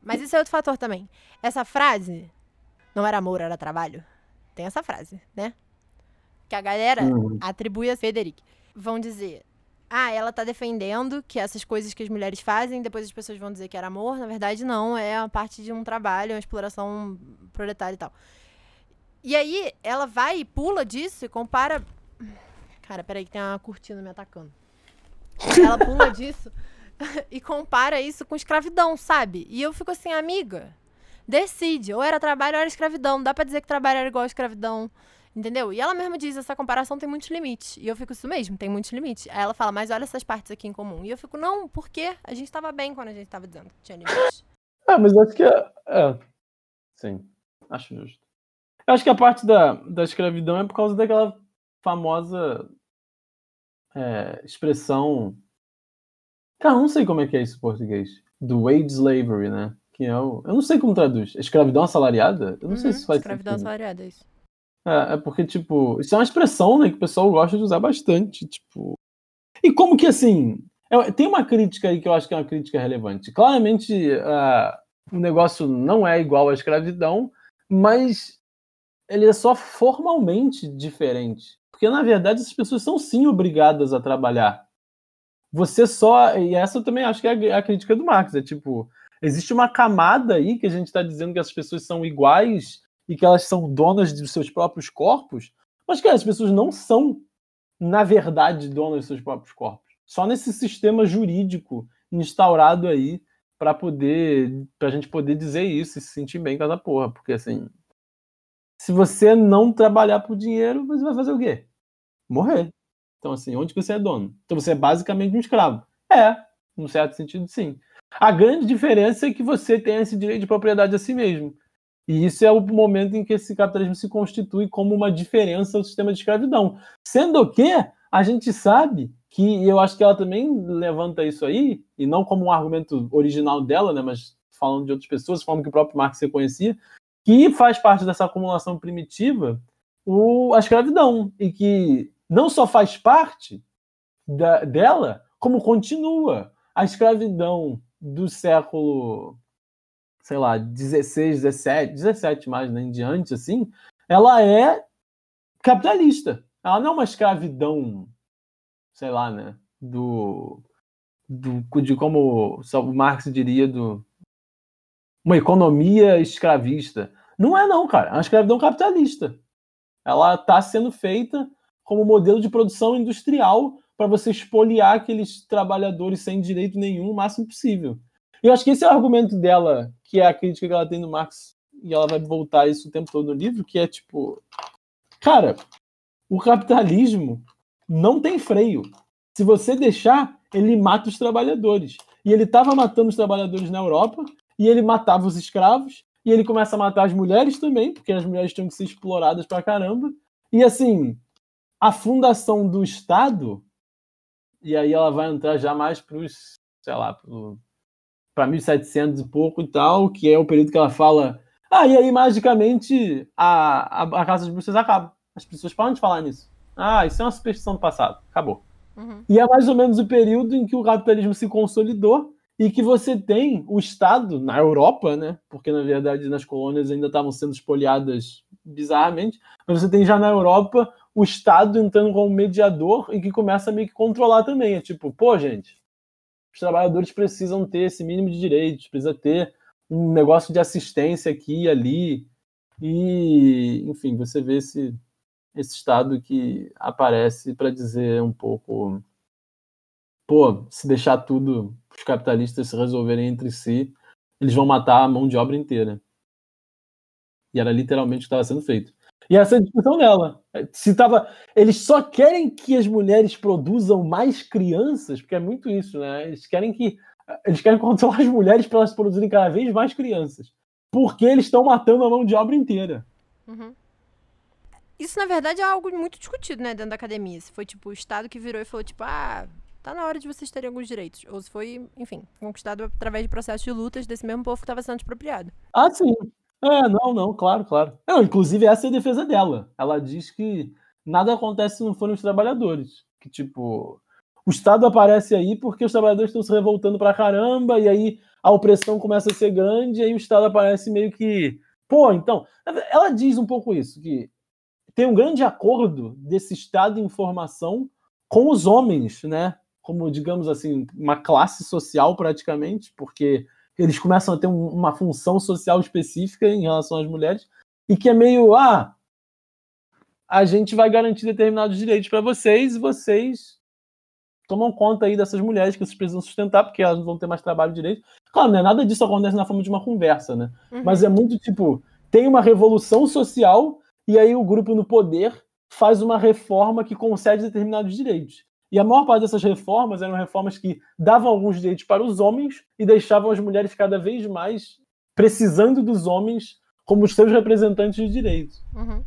S1: Mas isso é outro fator também. Essa frase, não era amor, era trabalho. Tem essa frase, né? Que a galera
S3: Uhum.
S1: atribui a Frederic. Vão dizer, ah, ela tá defendendo que essas coisas que as mulheres fazem, depois as pessoas vão dizer que era amor. Na verdade, não, é a parte de um trabalho, uma exploração proletária e tal. E aí ela vai e pula disso e compara. Cara, peraí, que tem uma cortina me atacando. Ela pula disso e compara isso com escravidão, sabe? E eu fico assim, amiga, decide. Ou era trabalho ou era escravidão. Não dá pra dizer que trabalho era igual a escravidão. Entendeu? E ela mesma diz, essa comparação tem muitos limites. E eu fico, isso mesmo, tem muitos limites. Aí ela fala, mas olha essas partes aqui em comum. E eu fico, não, por quê? A gente tava bem quando a gente tava dizendo que tinha limites.
S3: Ah, mas acho que é. é. Sim, acho justo. Eu acho que a parte da, da escravidão é por causa daquela famosa é, expressão. Cara, eu não sei como é que é isso em português. Do wage slavery, né? Que é o... Eu não sei como traduz. Escravidão assalariada? Eu não
S1: uhum,
S3: sei se faz
S1: Escravidão
S3: sentido.
S1: assalariada, é isso.
S3: É, é porque, tipo, isso é uma expressão, né, que o pessoal gosta de usar bastante, tipo. E como que, assim, é- tem uma crítica aí que eu acho que é uma crítica relevante. Claramente, ah, o negócio não é igual à escravidão, mas ele é só formalmente diferente. Porque, na verdade, essas pessoas são sim obrigadas a trabalhar. Você só. E essa também acho que é a, a crítica do Marx. É tipo, existe uma camada aí que a gente está dizendo que as pessoas são iguais e que elas são donas dos seus próprios corpos, mas que as pessoas não são, na verdade, donas dos seus próprios corpos. Só nesse sistema jurídico instaurado aí para poder, pra gente poder dizer isso e se sentir bem com essa porra, porque assim, se você não trabalhar por dinheiro, você vai fazer o quê? Morrer. Então assim, onde que você é dono? Então você é basicamente um escravo. É, num certo sentido, sim. A grande diferença é que você tem esse direito de propriedade a si mesmo. E isso é o momento em que esse capitalismo se constitui como uma diferença ao sistema de escravidão. Sendo que a gente sabe que, e eu acho que ela também levanta isso aí, e não como um argumento original dela, né, mas falando de outras pessoas, falando que o próprio Marx reconhecia, que faz parte dessa acumulação primitiva o, a escravidão. E que não só faz parte da- dela, como continua. A escravidão do século sei lá, 16, 17, 17 mais né, em diante, assim, ela é capitalista. Ela não é uma escravidão, sei lá, né, do, do de como o Marx diria do uma economia escravista. Não é não, cara, é uma escravidão capitalista. Ela está sendo feita como modelo de produção industrial para você espoliar aqueles trabalhadores sem direito nenhum o máximo possível. E eu acho que esse é o argumento dela, que é a crítica que ela tem no Marx, e ela vai voltar isso o tempo todo no livro, que é tipo, cara, o capitalismo não tem freio. Se você deixar, ele mata os trabalhadores. E ele estava matando os trabalhadores na Europa, e ele matava os escravos, e ele começa a matar as mulheres também, porque as mulheres tinham que ser exploradas pra caramba. E assim, a fundação do Estado, e aí ela vai entrar já mais pros, sei lá, pro, para 1700 e pouco e tal, que é o período que ela fala. Ah, e aí magicamente a, a, a Casa das Bruxas acaba. As pessoas param de falar nisso. Ah, isso é uma superstição do passado. Acabou.
S1: Uhum.
S3: E é mais ou menos o período em que o capitalismo se consolidou e que você tem o Estado na Europa, né? Porque na verdade nas colônias ainda estavam sendo espoliadas bizarramente, mas você tem já na Europa o Estado entrando como mediador e que começa a meio que controlar também. É tipo, pô, gente, os trabalhadores precisam ter esse mínimo de direitos, precisa ter um negócio de assistência aqui e ali. E, enfim, você vê esse, esse estado que aparece para dizer um pouco. Pô, se deixar tudo os capitalistas se resolverem entre si, eles vão matar a mão de obra inteira. E era literalmente o que estava sendo feito. E essa é a discussão dela. Se tava, eles só querem que as mulheres produzam mais crianças, porque é muito isso, né? Eles querem que eles querem controlar as mulheres para elas produzirem cada vez mais crianças, porque eles estão matando a mão de obra inteira.
S1: Uhum. Isso, na verdade, é algo muito discutido, né, dentro da academia. Se foi, tipo, o Estado que virou e falou, tipo, ah, tá na hora de vocês terem alguns direitos. Ou se foi, enfim, conquistado através de processos de lutas desse mesmo povo que estava sendo expropriado.
S3: Ah, sim. É, não, não, claro, claro. Não, inclusive, essa é a defesa dela. Ela diz que nada acontece se não forem os trabalhadores. Que, tipo, o Estado aparece aí porque os trabalhadores estão se revoltando pra caramba, e aí a opressão começa a ser grande, e aí o Estado aparece meio que. Pô, então. Ela diz um pouco isso, que tem um grande acordo desse Estado em formação com os homens, né? Como, digamos assim, uma classe social praticamente, porque eles começam a ter um, uma função social específica em relação às mulheres, e que é meio, ah, a gente vai garantir determinados direitos para vocês e vocês tomam conta aí dessas mulheres que vocês precisam sustentar, porque elas não vão ter mais trabalho direito. Claro, né? Nada disso acontece na forma de uma conversa, né?
S1: Uhum.
S3: Mas é muito tipo, tem uma revolução social e aí o grupo no poder faz uma reforma que concede determinados direitos. E a maior parte dessas reformas eram reformas que davam alguns direitos para os homens e deixavam as mulheres cada vez mais precisando dos homens como os seus representantes de direitos.
S1: Uhum.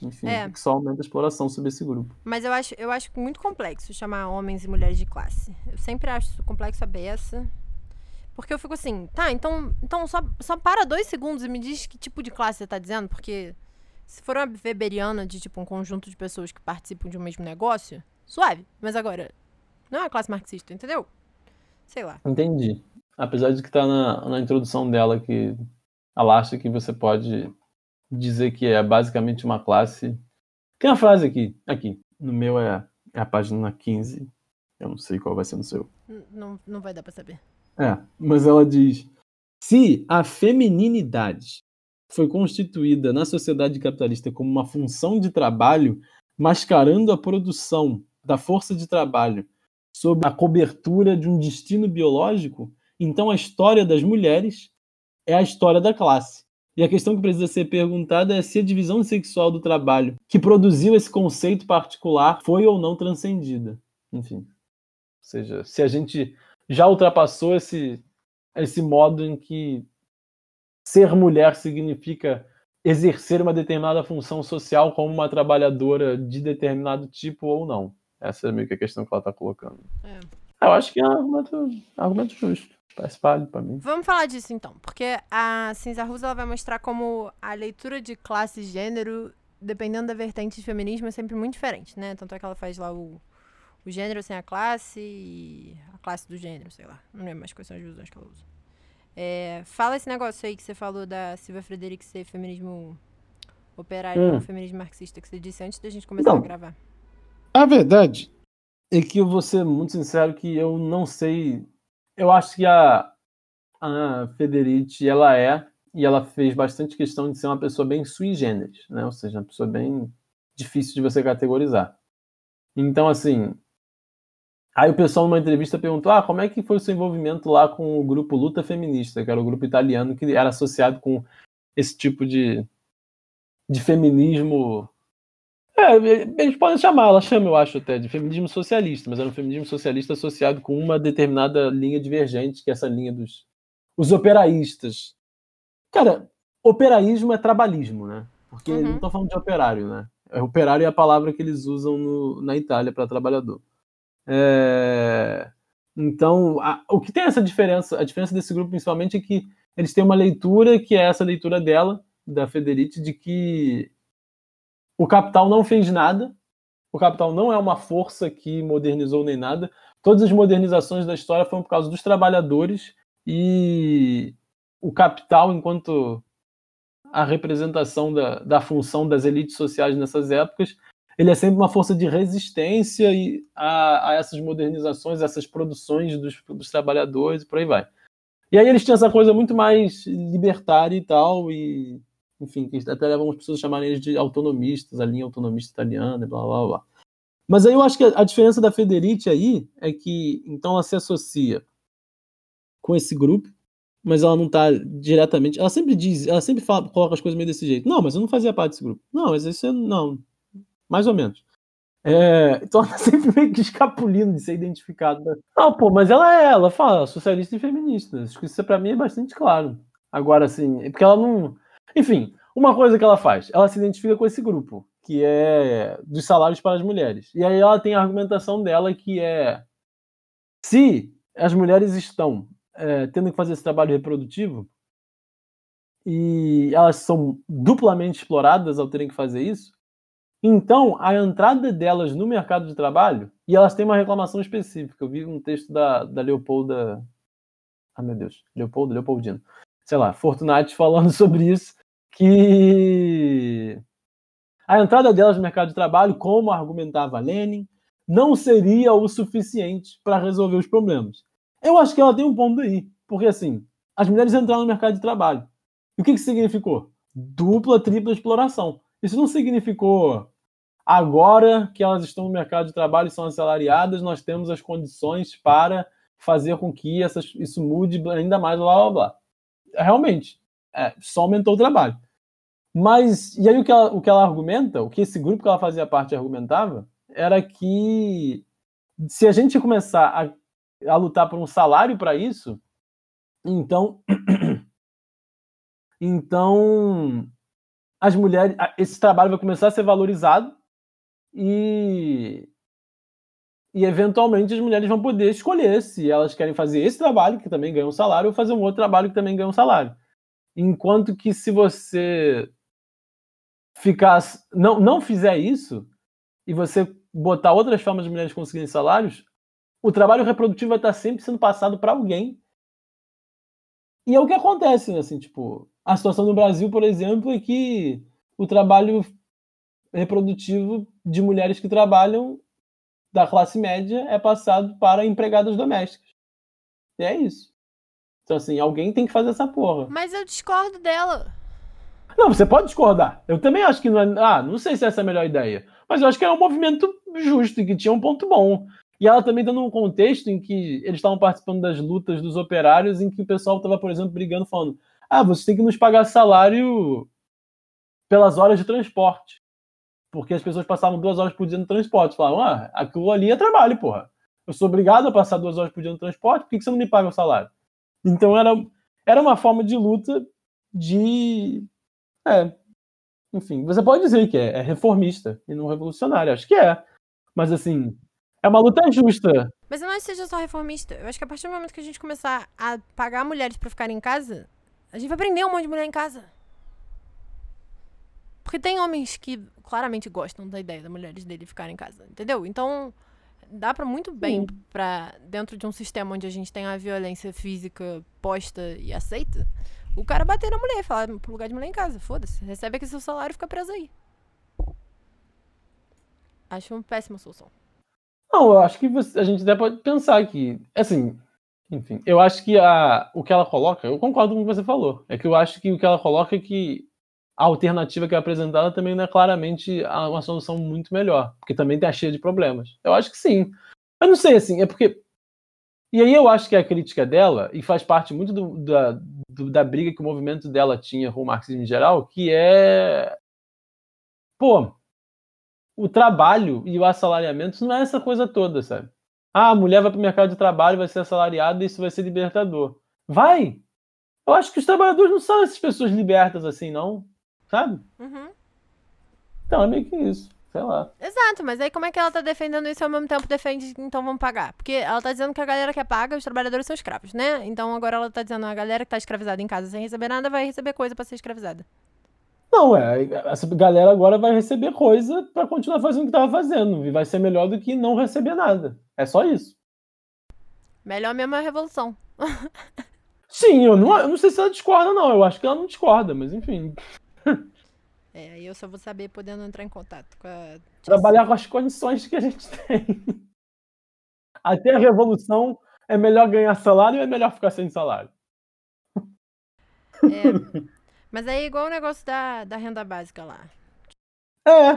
S3: Enfim,
S1: É.
S3: que só aumenta a exploração sobre esse grupo.
S1: Mas eu acho, eu acho muito complexo chamar homens e mulheres de classe. Eu sempre acho isso complexo a beça. Porque eu fico assim, tá, então, então só, só para dois segundos e me diz que tipo de classe você tá dizendo, porque se for uma weberiana de tipo um conjunto de pessoas que participam de um mesmo negócio, suave. Mas agora, não é uma classe marxista, entendeu? Sei lá.
S3: Entendi. Apesar de que tá na, na introdução dela que ela acha que você pode dizer que é basicamente uma classe. Tem uma frase aqui, aqui. No meu é, é a página 15. Eu não sei qual vai ser no seu.
S1: Não, não vai dar pra saber.
S3: É, mas ela diz: se a femininidade foi constituída na sociedade capitalista como uma função de trabalho, mascarando a produção da força de trabalho sob a cobertura de um destino biológico, então a história das mulheres é a história da classe. E a questão que precisa ser perguntada é se a divisão sexual do trabalho que produziu esse conceito particular foi ou não transcendida. Enfim. Ou seja, se a gente já ultrapassou esse, esse modo em que ser mulher significa exercer uma determinada função social como uma trabalhadora de determinado tipo ou não. Essa é meio que a questão que ela está colocando.
S1: É.
S3: Eu acho que é um argumento, argumento justo. Parece válido para mim.
S1: Vamos falar disso então, porque a Cinza Russa ela vai mostrar como a leitura de classe e gênero, dependendo da vertente de feminismo, é sempre muito diferente, né? Tanto é que ela faz lá o, o gênero sem a classe e a classe do gênero, sei lá. Não lembro mais quais são as visões que ela usa. É, fala esse negócio aí que você falou da Silvia Frederic ser feminismo operário,
S3: Hum.
S1: feminismo marxista, que você disse antes da gente começar
S3: Não.
S1: a gravar.
S3: A verdade é que eu vou ser muito sincero que eu não sei. Eu acho que a, a Federici, ela é, e ela fez bastante questão de ser uma pessoa bem sui generis, né? Ou seja, uma pessoa bem difícil de você categorizar. Então, assim. Aí o pessoal numa entrevista perguntou: ah, como é que foi o seu envolvimento lá com o grupo Luta Feminista, que era o grupo italiano que era associado com esse tipo de, de feminismo é, eles podem chamar, ela chama, eu acho, até, de feminismo socialista, mas era um feminismo socialista associado com uma determinada linha divergente, que é essa linha dos os operaístas. Cara, operaísmo é trabalhismo, né? Porque
S1: Uhum.
S3: não estão falando de operário, né? É, Operário é a palavra que eles usam no- na Itália para trabalhador. É, Então, a- o que tem essa diferença, a diferença desse grupo principalmente é que eles têm uma leitura que é essa leitura dela, da Federici, de que o capital não fez nada, o capital não é uma força que modernizou nem nada. Todas as modernizações da história foram por causa dos trabalhadores e o capital, enquanto a representação da, da função das elites sociais nessas épocas, ele é sempre uma força de resistência e a, a essas modernizações, essas produções dos, dos trabalhadores e por aí vai. E aí eles tinham essa coisa muito mais libertária e tal, e enfim, que até levam as pessoas a chamarem eles de autonomistas, a linha autonomista italiana, blá blá blá. Mas aí eu acho que a, diferença da Federici aí é que então ela se associa com esse grupo, mas ela não tá diretamente. Ela sempre diz, ela sempre fala, coloca as coisas meio desse jeito. Não, mas eu não fazia parte desse grupo. Não, mas isso é, não, mais ou menos. É, então ela tá sempre meio que escapulindo de ser identificada. Não, pô, mas ela é, ela fala socialista e feminista. Acho que isso pra mim é bastante claro. Agora, assim, é porque ela não. Enfim, uma coisa que ela faz, ela se identifica com esse grupo, que é dos salários para as mulheres. E aí ela tem a argumentação dela que é se as mulheres estão é, tendo que fazer esse trabalho reprodutivo e elas são duplamente exploradas ao terem que fazer isso, então a entrada delas no mercado de trabalho, e elas têm uma reclamação específica. Eu vi um texto da, da Leopolda. Ah, meu Deus, Leopoldo, Leopoldino. Sei lá, Fortunati falando sobre isso, que a entrada delas no mercado de trabalho, como argumentava Lenin, não seria o suficiente para resolver os problemas. Eu acho que ela tem um ponto aí, porque assim, as mulheres entraram no mercado de trabalho. E o que, que significou? Dupla, tripla exploração. Isso não significou agora que elas estão no mercado de trabalho e são assalariadas, nós temos as condições para fazer com que essas, isso mude ainda mais, blá blá blá. Realmente, é, só aumentou o trabalho. Mas, e aí o que, ela, o que ela argumenta, o que esse grupo que ela fazia parte argumentava, era que se a gente começar a, a lutar por um salário para isso, então. então. As mulheres. Esse trabalho vai começar a ser valorizado e. E eventualmente as mulheres vão poder escolher se elas querem fazer esse trabalho, que também ganha um salário, ou fazer um outro trabalho que também ganha um salário. Enquanto que se você ficar não, não fizer isso e você botar outras formas de mulheres conseguirem salários, o trabalho reprodutivo vai estar sempre sendo passado para alguém. E é o que acontece, né? Assim, tipo, a situação no Brasil, por exemplo, é que o trabalho reprodutivo de mulheres que trabalham da classe média é passado para empregadas domésticas. E é isso. Então, assim, alguém tem que fazer essa porra.
S1: Mas eu discordo dela.
S3: Não, você pode discordar. Eu também acho que não é. Ah, não sei se essa é a melhor ideia. Mas eu acho que é um movimento justo e que tinha um ponto bom. E ela também dando um contexto em que eles estavam participando das lutas dos operários, em que o pessoal estava, por exemplo, brigando, falando: ah, você tem que nos pagar salário pelas horas de transporte. Porque as pessoas passavam duas horas por dia no transporte. Falavam: ah, aquilo ali é trabalho, porra. Eu sou obrigado a passar duas horas por dia no transporte, por que você não me paga o salário? Então era, era uma forma de luta de é. Enfim, você pode dizer que é, é reformista e não revolucionário. Acho que é. Mas assim, é uma luta justa.
S1: Mas eu não acho que seja só reformista. Eu acho que a partir do momento que a gente começar a pagar mulheres para ficarem em casa, a gente vai prender um monte de mulher em casa. Porque tem homens que claramente gostam da ideia das mulheres dele ficarem em casa, entendeu? Então, dá para muito bem para dentro de um sistema onde a gente tem a violência física posta e aceita, o cara bater na mulher, falar pro lugar de mulher em casa. Foda-se. Recebe aqui seu salário e fica preso aí. Acho uma péssima solução.
S3: Não, eu acho que você, a gente até pode pensar que, assim, enfim, eu acho que a, o que ela coloca, eu concordo com o que você falou. É que eu acho que o que ela coloca é que a alternativa que é apresentada também não é claramente uma solução muito melhor, porque também tem a cheia de problemas. Eu acho que sim. Eu não sei, assim, é porque e aí eu acho que a crítica dela, e faz parte muito do, da, do, da briga que o movimento dela tinha com o marxismo em geral, que é. Pô, o trabalho e o assalariamento não é essa coisa toda, sabe? Ah, a mulher vai para o mercado de trabalho, vai ser assalariada e isso vai ser libertador. Vai! Eu acho que os trabalhadores não são essas pessoas libertas assim, não. Sabe?
S1: Uhum.
S3: Então é meio que isso sei lá.
S1: Exato, mas aí como é que ela tá defendendo isso e ao mesmo tempo defende, então vamos pagar? Porque ela tá dizendo que a galera que é paga, os trabalhadores são escravos, né? Então agora ela tá dizendo a galera que tá escravizada em casa sem receber nada vai receber coisa para ser escravizada.
S3: Não, é, essa galera agora vai receber coisa para continuar fazendo o que tava fazendo. E vai ser melhor do que não receber nada. É só isso.
S1: Melhor mesmo é a revolução.
S3: Sim, eu não, eu não sei se ela discorda, não. Eu acho que ela não discorda, mas enfim.
S1: É, aí eu só vou saber podendo entrar em contato com a.
S3: Trabalhar com as condições que a gente tem. Até a revolução é melhor ganhar salário ou é melhor ficar sem salário?
S1: É. Mas aí é igual o negócio da, da renda básica lá.
S3: É,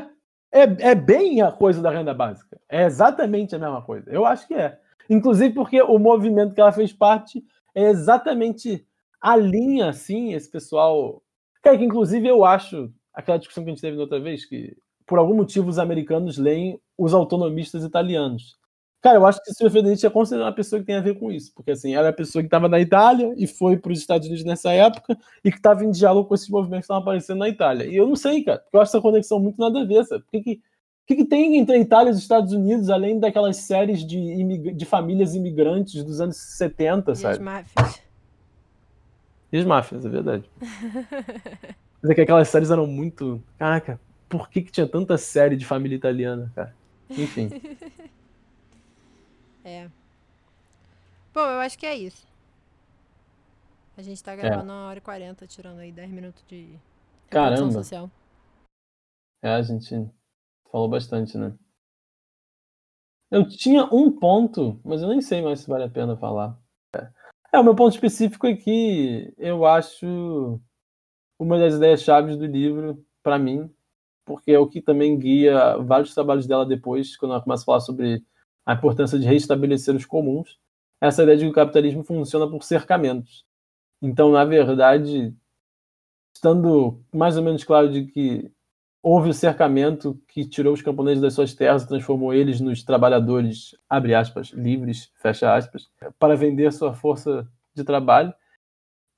S3: é. É bem a coisa da renda básica. É exatamente a mesma coisa. Eu acho que é. Inclusive porque o movimento que ela fez parte é exatamente a linha, assim, esse pessoal. Cara, que inclusive eu acho aquela discussão que a gente teve outra vez, que por algum motivo os americanos leem os autonomistas italianos. Cara, eu acho que Silvia Federici é considerada uma pessoa que tem a ver com isso, porque assim, ela é a pessoa que estava na Itália e foi para os Estados Unidos nessa época e que estava em diálogo com esses movimentos que estavam aparecendo na Itália. E eu não sei, cara, porque eu acho essa conexão muito nada a ver, sabe? O que, que, que, que tem entre a Itália e os Estados Unidos, além daquelas séries de, de famílias imigrantes dos anos 70,
S1: e
S3: sabe?
S1: As máfias.
S3: E as máfias, é verdade. Mas é que aquelas séries eram muito. Caraca, por que, que tinha tanta série de família italiana, cara? Enfim.
S1: é. Bom, eu acho que é isso. A gente tá gravando é. uma hora e quarenta, tirando aí 10 minutos de
S3: Caramba.
S1: social.
S3: É, a gente falou bastante, né? Eu tinha um ponto, mas eu nem sei mais se vale a pena falar. É, o meu ponto específico é que eu acho uma das ideias chaves do livro, para mim, porque é o que também guia vários trabalhos dela depois, quando ela começa a falar sobre a importância de restabelecer os comuns, essa ideia de que o capitalismo funciona por cercamentos. Então, na verdade, estando mais ou menos claro de que houve o cercamento que tirou os camponeses das suas terras e transformou eles nos trabalhadores, abre aspas, livres, fecha aspas, para vender sua força de trabalho.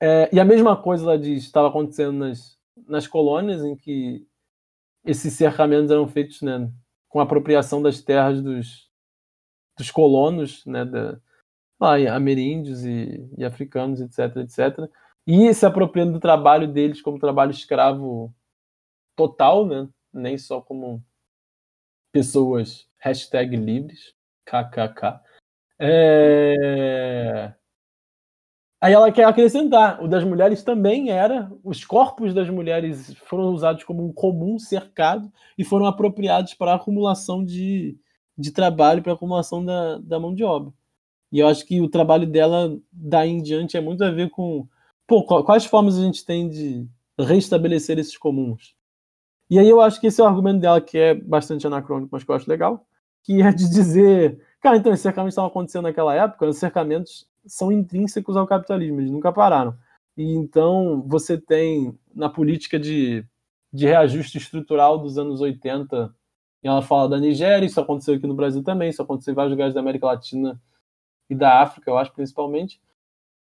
S3: É, e a mesma coisa ela diz, estava acontecendo nas, nas colônias, em que esses cercamentos eram feitos né, com a apropriação das terras dos, dos colonos, né, da, lá, ameríndios e, e africanos, etc, etc. E se apropriando do trabalho deles como trabalho escravo total, né? Nem só como pessoas hashtag livres, kkk. É... Aí ela quer acrescentar, o das mulheres também era, os corpos das mulheres foram usados como um comum cercado e foram apropriados para acumulação de, de trabalho, para acumulação da, da mão de obra. E eu acho que o trabalho dela, daí em diante, é muito a ver com pô, quais formas a gente tem de restabelecer esses comuns. E aí eu acho que esse é o argumento dela que é bastante anacrônico, mas que eu acho legal, que é de dizer, cara, então esses cercamentos estavam acontecendo naquela época, os cercamentos são intrínsecos ao capitalismo, eles nunca pararam. E então você tem na política de, de reajuste estrutural dos anos 80, e ela fala da Nigéria, isso aconteceu aqui no Brasil também, isso aconteceu em vários lugares da América Latina e da África, eu acho principalmente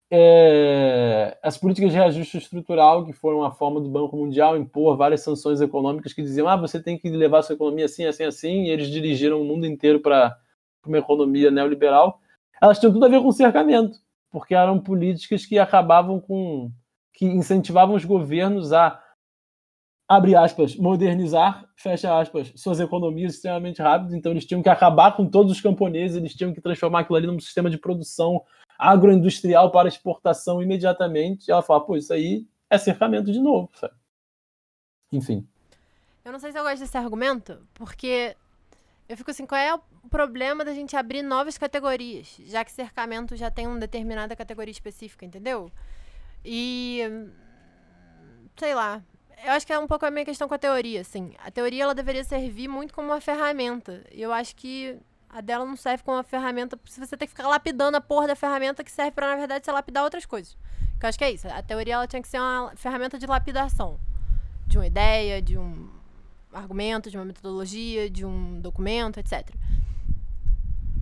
S3: é, as políticas de reajuste estrutural, que foram a forma do Banco Mundial impor várias sanções econômicas que diziam: ah, você tem que levar sua economia assim, assim, assim, e eles dirigiram o mundo inteiro para uma economia neoliberal, elas tinham tudo a ver com cercamento, porque eram políticas que acabavam com. que incentivavam os governos a abre aspas, modernizar, fecha aspas, suas economias extremamente rápido, então eles tinham que acabar com todos os camponeses, eles tinham que transformar aquilo ali num sistema de produção agroindustrial para exportação imediatamente. Ela fala, pô, isso aí é cercamento de novo, sabe? Enfim.
S1: Eu não sei se eu gosto desse argumento, porque eu fico assim, qual é o problema da gente abrir novas categorias, já que cercamento já tem uma determinada categoria específica, entendeu? E sei lá, eu acho que é um pouco a minha questão com a teoria, assim. A teoria ela deveria servir muito como uma ferramenta. E eu acho que a dela não serve como uma ferramenta. Se você tem que ficar lapidando a porra da ferramenta que serve para na verdade, você lapidar outras coisas. Que eu acho que é isso. A teoria ela tinha que ser uma ferramenta de lapidação. De uma ideia, de um argumento, de uma metodologia, de um documento, etc.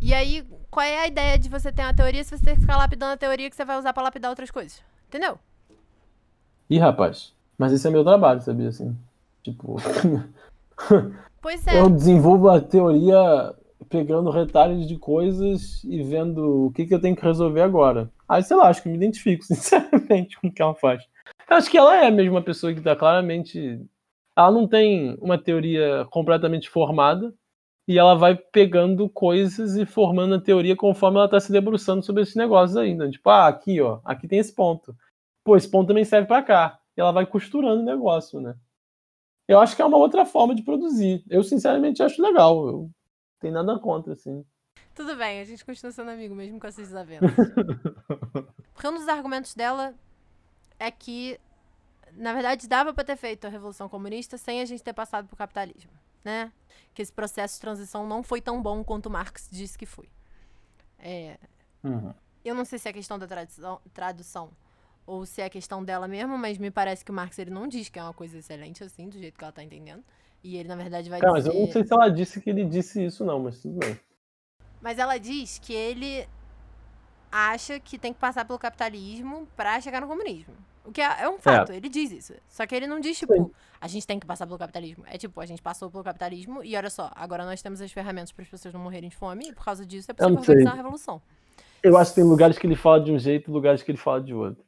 S1: E aí, qual é a ideia de você ter uma teoria se você tem que ficar lapidando a teoria que você vai usar para lapidar outras coisas? Entendeu?
S3: Ih, rapaz. Mas esse é meu trabalho, sabia? Assim, tipo.
S1: Pois é.
S3: Eu desenvolvo a teoria pegando retalhos de coisas e vendo o que, que eu tenho que resolver agora. Aí, sei lá, acho que me identifico, sinceramente, com o que ela faz. Eu acho que ela é mesmo uma pessoa que está claramente. Ela não tem uma teoria completamente formada e ela vai pegando coisas e formando a teoria conforme ela está se debruçando sobre esses negócios ainda. Tipo, ah, aqui, ó, aqui tem esse ponto. Pô, esse ponto também serve para cá. E ela vai costurando o negócio, né? Eu acho que é uma outra forma de produzir. Eu, sinceramente, acho legal. Eu tem nada contra, assim.
S1: Tudo bem, a gente continua sendo amigo, mesmo com essas desavenças. Porque um dos argumentos dela é que, na verdade, dava para ter feito a Revolução Comunista sem a gente ter passado pro capitalismo, né? Que esse processo de transição não foi tão bom quanto Marx disse que foi. É... Uhum. Eu não sei se é questão da tradução, tradução ou se é questão dela mesmo, mas me parece que o Marx ele não diz que é uma coisa excelente assim, do jeito que ela tá entendendo. E ele, na verdade, vai
S3: Cara,
S1: dizer...
S3: mas eu não sei se ela disse que ele disse isso, não, mas tudo bem.
S1: Mas ela diz que ele acha que tem que passar pelo capitalismo para chegar no comunismo. O que é, é um fato, é. ele diz isso. Só que ele não diz, tipo, Sim. a gente tem que passar pelo capitalismo. É tipo, a gente passou pelo capitalismo e olha só, agora nós temos as ferramentas para as pessoas não morrerem de fome e por causa disso é possível organizar a revolução.
S3: Eu acho que tem lugares que ele fala de um jeito e lugares que ele fala de outro.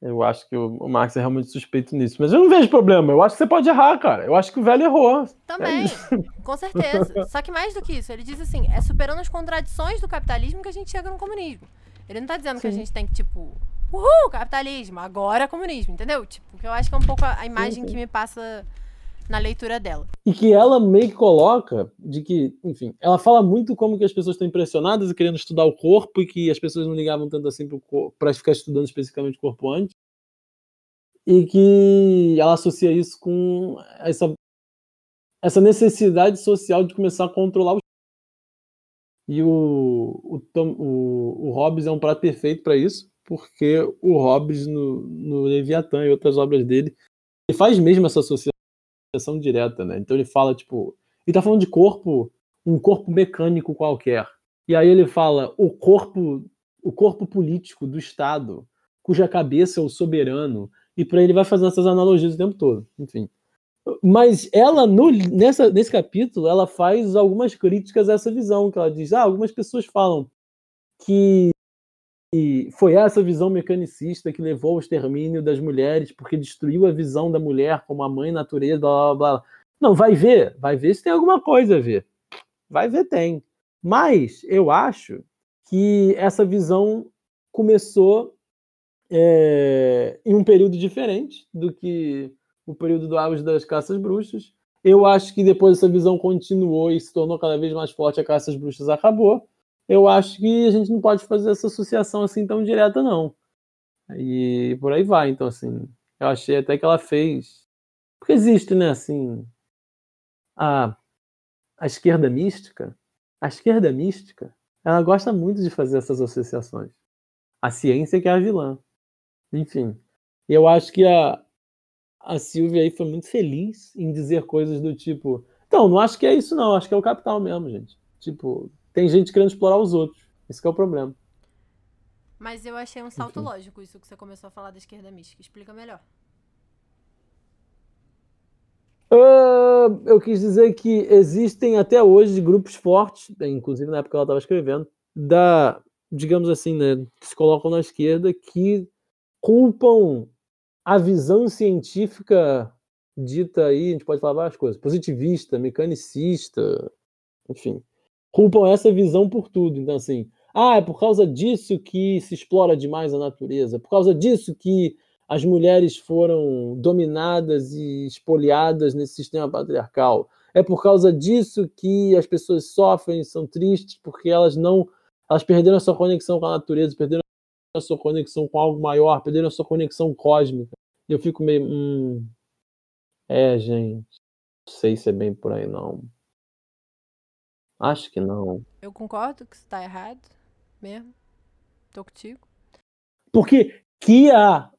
S3: Eu acho que o, Max é realmente suspeito nisso. Mas eu não vejo problema. Eu acho que você pode errar, cara. Eu acho que o velho errou.
S1: Também, é com certeza. Só que mais do que isso, ele diz assim: é superando as contradições do capitalismo que a gente chega no comunismo. Ele não tá dizendo Sim. que a gente tem que, tipo, uhul, capitalismo, agora é comunismo, entendeu? Tipo, que eu acho que é um pouco a, a imagem Sim. que me passa na leitura dela.
S3: E que ela meio que coloca de que, enfim, ela fala muito como que as pessoas estão impressionadas e querendo estudar o corpo e que as pessoas não ligavam tanto assim para ficar estudando especificamente o corpo antes. E que ela associa isso com essa essa necessidade social de começar a controlar e o, o, o, o Hobbes é um prato perfeito para isso, porque o Hobbes, no, no Leviatã e outras obras dele, ele faz mesmo essa associação direta, né? Então ele fala, tipo, ele tá falando de corpo, um corpo mecânico qualquer. E aí ele fala o corpo, o corpo político do Estado, cuja cabeça é o soberano, e para ele vai fazendo essas analogias o tempo todo. Enfim. Mas ela, no, nessa, nesse capítulo, ela faz algumas críticas a essa visão, que ela diz, ah, algumas pessoas falam que foi essa visão mecanicista que levou ao extermínio das mulheres, porque destruiu a visão da mulher como a mãe natureza, blá, blá, blá. Não, vai ver, vai ver se tem alguma coisa a ver. Vai ver, tem. Mas eu acho que essa visão começou é, em um período diferente do que o período do auge das caças bruxas. Eu acho que depois essa visão continuou e se tornou cada vez mais forte, a caça às bruxas acabou. Eu acho que a gente não pode fazer essa associação assim tão direta, não. E por aí vai. Então, assim, eu achei até que ela fez. Porque existe, né, assim. A, a esquerda mística. A esquerda mística, ela gosta muito de fazer essas associações. A ciência que é a vilã. Enfim. Eu acho que a, a Silvia aí foi muito feliz em dizer coisas do tipo. Então, não acho que é isso, não. Acho que é o capital mesmo, gente. Tipo, tem gente querendo explorar os outros. Esse é o problema.
S1: Mas eu achei um salto Enfim. lógico isso que você começou a falar da esquerda mística. Explica melhor.
S3: Uh, eu quis dizer que existem até hoje grupos fortes, inclusive na época que ela estava escrevendo, da, digamos assim, né, que se colocam na esquerda, que culpam a visão científica dita aí, a gente pode falar várias coisas, positivista, mecanicista, enfim, culpam essa visão por tudo. Então, assim, ah, é por causa disso que se explora demais a natureza, por causa disso que as mulheres foram dominadas e espoliadas nesse sistema patriarcal. É por causa disso que as pessoas sofrem, são tristes, porque elas não. Elas perderam a sua conexão com a natureza, perderam a sua conexão com algo maior, perderam a sua conexão cósmica. Eu fico meio. Hum, é, gente. Não sei se é bem por aí, não. Acho que não.
S1: Eu concordo que está errado, mesmo. Tô contigo.
S3: Porque que a,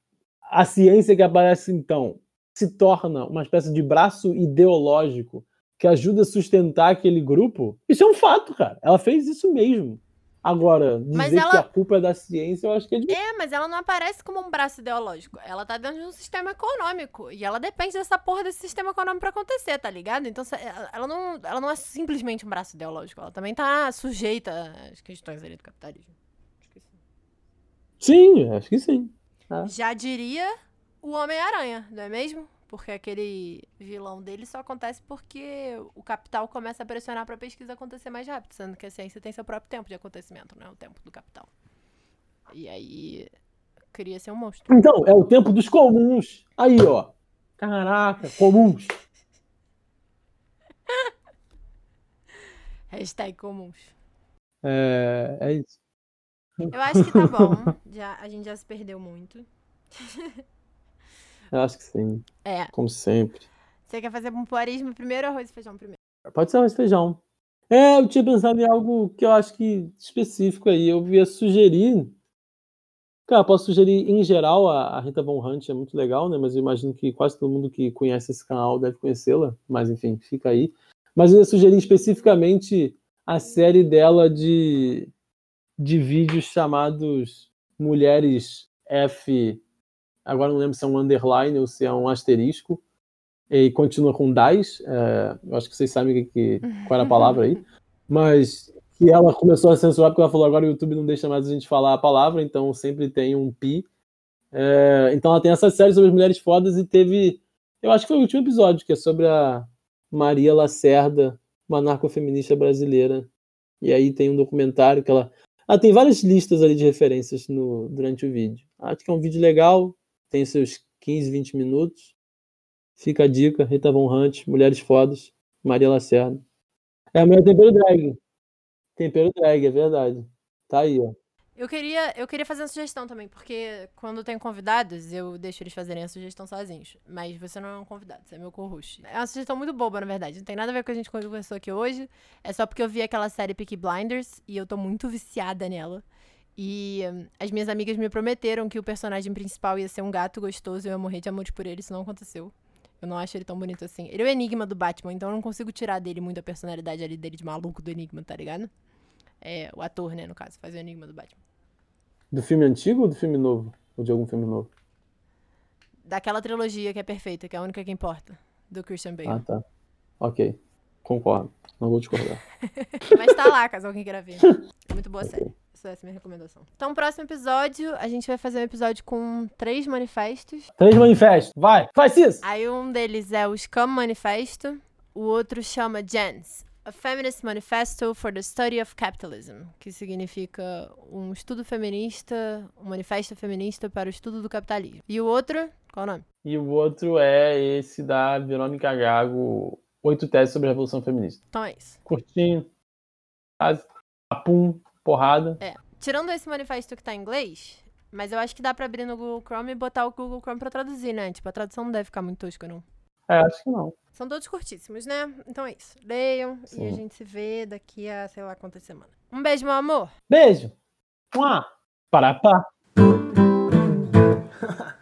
S3: a ciência que aparece então se torna uma espécie de braço ideológico que ajuda a sustentar aquele grupo, isso é um fato, cara. Ela fez isso mesmo. Agora, dizer ela... que a culpa é da ciência, eu acho que é
S1: difícil. É, mas ela não aparece como um braço ideológico. Ela tá dentro de um sistema econômico. E ela depende dessa porra desse sistema econômico pra acontecer, tá ligado? Então, ela não, ela não é simplesmente um braço ideológico. Ela também tá sujeita às questões ali do capitalismo. Acho que sim.
S3: Sim, acho que sim.
S1: Tá. Já diria o Homem-Aranha, não é mesmo? Porque aquele vilão dele só acontece porque o capital começa a pressionar para a pesquisa acontecer mais rápido, sendo que a ciência tem seu próprio tempo de acontecimento, não é o tempo do capital. E aí queria ser um monstro.
S3: Então, é o tempo dos comuns. Aí, ó. Caraca, comuns.
S1: Hashtag comuns.
S3: É, é isso.
S1: Eu acho que tá bom. Já, a gente já se perdeu muito.
S3: Eu acho que sim.
S1: É.
S3: Como sempre.
S1: Você quer fazer pompoarismo primeiro ou arroz e feijão primeiro?
S3: Pode ser arroz e feijão. É, eu tinha pensado em algo que eu acho que específico aí. Eu ia sugerir. Cara, posso sugerir em geral a, Rita Von Hunt, é muito legal, né? Mas eu imagino que quase todo mundo que conhece esse canal deve conhecê-la. Mas enfim, fica aí. Mas eu ia sugerir especificamente a série dela de, de vídeos chamados Mulheres F agora não lembro se é um underline ou se é um asterisco, e continua com DAS, é, eu acho que vocês sabem que, que, qual era a palavra aí, mas que ela começou a censurar porque ela falou agora o YouTube não deixa mais a gente falar a palavra, então sempre tem um pi. É, então ela tem essa série sobre as mulheres fodas e teve, eu acho que foi o último episódio, que é sobre a Maria Lacerda, uma narcofeminista brasileira. E aí tem um documentário que ela. Ah, tem várias listas ali de referências no, durante o vídeo. Acho que é um vídeo legal, tem seus 15, 20 minutos. Fica a dica, Rita Von Hunt, Mulheres Fodas, Maria Lacerda. É a mulher tempero drag. Tempero drag, é verdade. Tá aí, ó.
S1: Eu queria, eu queria fazer uma sugestão também, porque quando tem convidados, eu deixo eles fazerem a sugestão sozinhos. Mas você não é um convidado, você é meu co-host. É uma sugestão muito boba, na verdade. Não tem nada a ver com a gente conversou aqui hoje. É só porque eu vi aquela série Peaky Blinders e eu tô muito viciada nela. E hum, as minhas amigas me prometeram que o personagem principal ia ser um gato gostoso e eu ia morrer de amor por ele. Isso não aconteceu. Eu não acho ele tão bonito assim. Ele é o enigma do Batman, então eu não consigo tirar dele muito a personalidade ali dele de maluco do enigma, tá ligado? É, o ator, né, no caso, faz o enigma do Batman.
S3: Do filme antigo ou do filme novo? Ou de algum filme novo?
S1: Daquela trilogia que é perfeita, que é a única que importa, do Christian Bale.
S3: Ah, tá. Ok. Concordo. Não vou discordar.
S1: Mas tá lá, caso alguém queira ver. Muito boa série. Essa é a minha recomendação. Então, próximo episódio, a gente vai fazer um episódio com três manifestos.
S3: Três manifestos. Vai, faz isso!
S1: Aí um deles é o Scum Manifesto, o outro chama GENS, A Feminist Manifesto for the Study of Capitalism, que significa um estudo feminista, um manifesto feminista para o estudo do capitalismo. E o outro, qual o nome?
S3: E o outro é esse da Verônica Gago, Oito Teses sobre a Revolução Feminista.
S1: Então é isso.
S3: Curtinho, quase, apum, porrada.
S1: É. Tirando esse manifesto que tá em inglês, mas eu acho que dá pra abrir no Google Chrome e botar o Google Chrome pra traduzir, né? Tipo, a tradução não deve ficar muito tosca, não.
S3: É, acho que não.
S1: São todos curtíssimos, né? Então é isso. Leiam e a
S3: Sim.
S1: gente se vê daqui a sei lá quantas semanas. Um beijo, meu amor.
S3: Beijo! Mua! Parapá!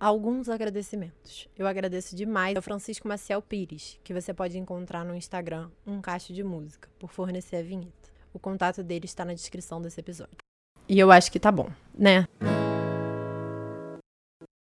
S1: Alguns agradecimentos. Eu agradeço demais ao Francisco Maciel Pires, que você pode encontrar no Instagram, um cacho de música, por fornecer a vinheta. O contato dele está na descrição desse episódio. E eu acho que tá bom, né?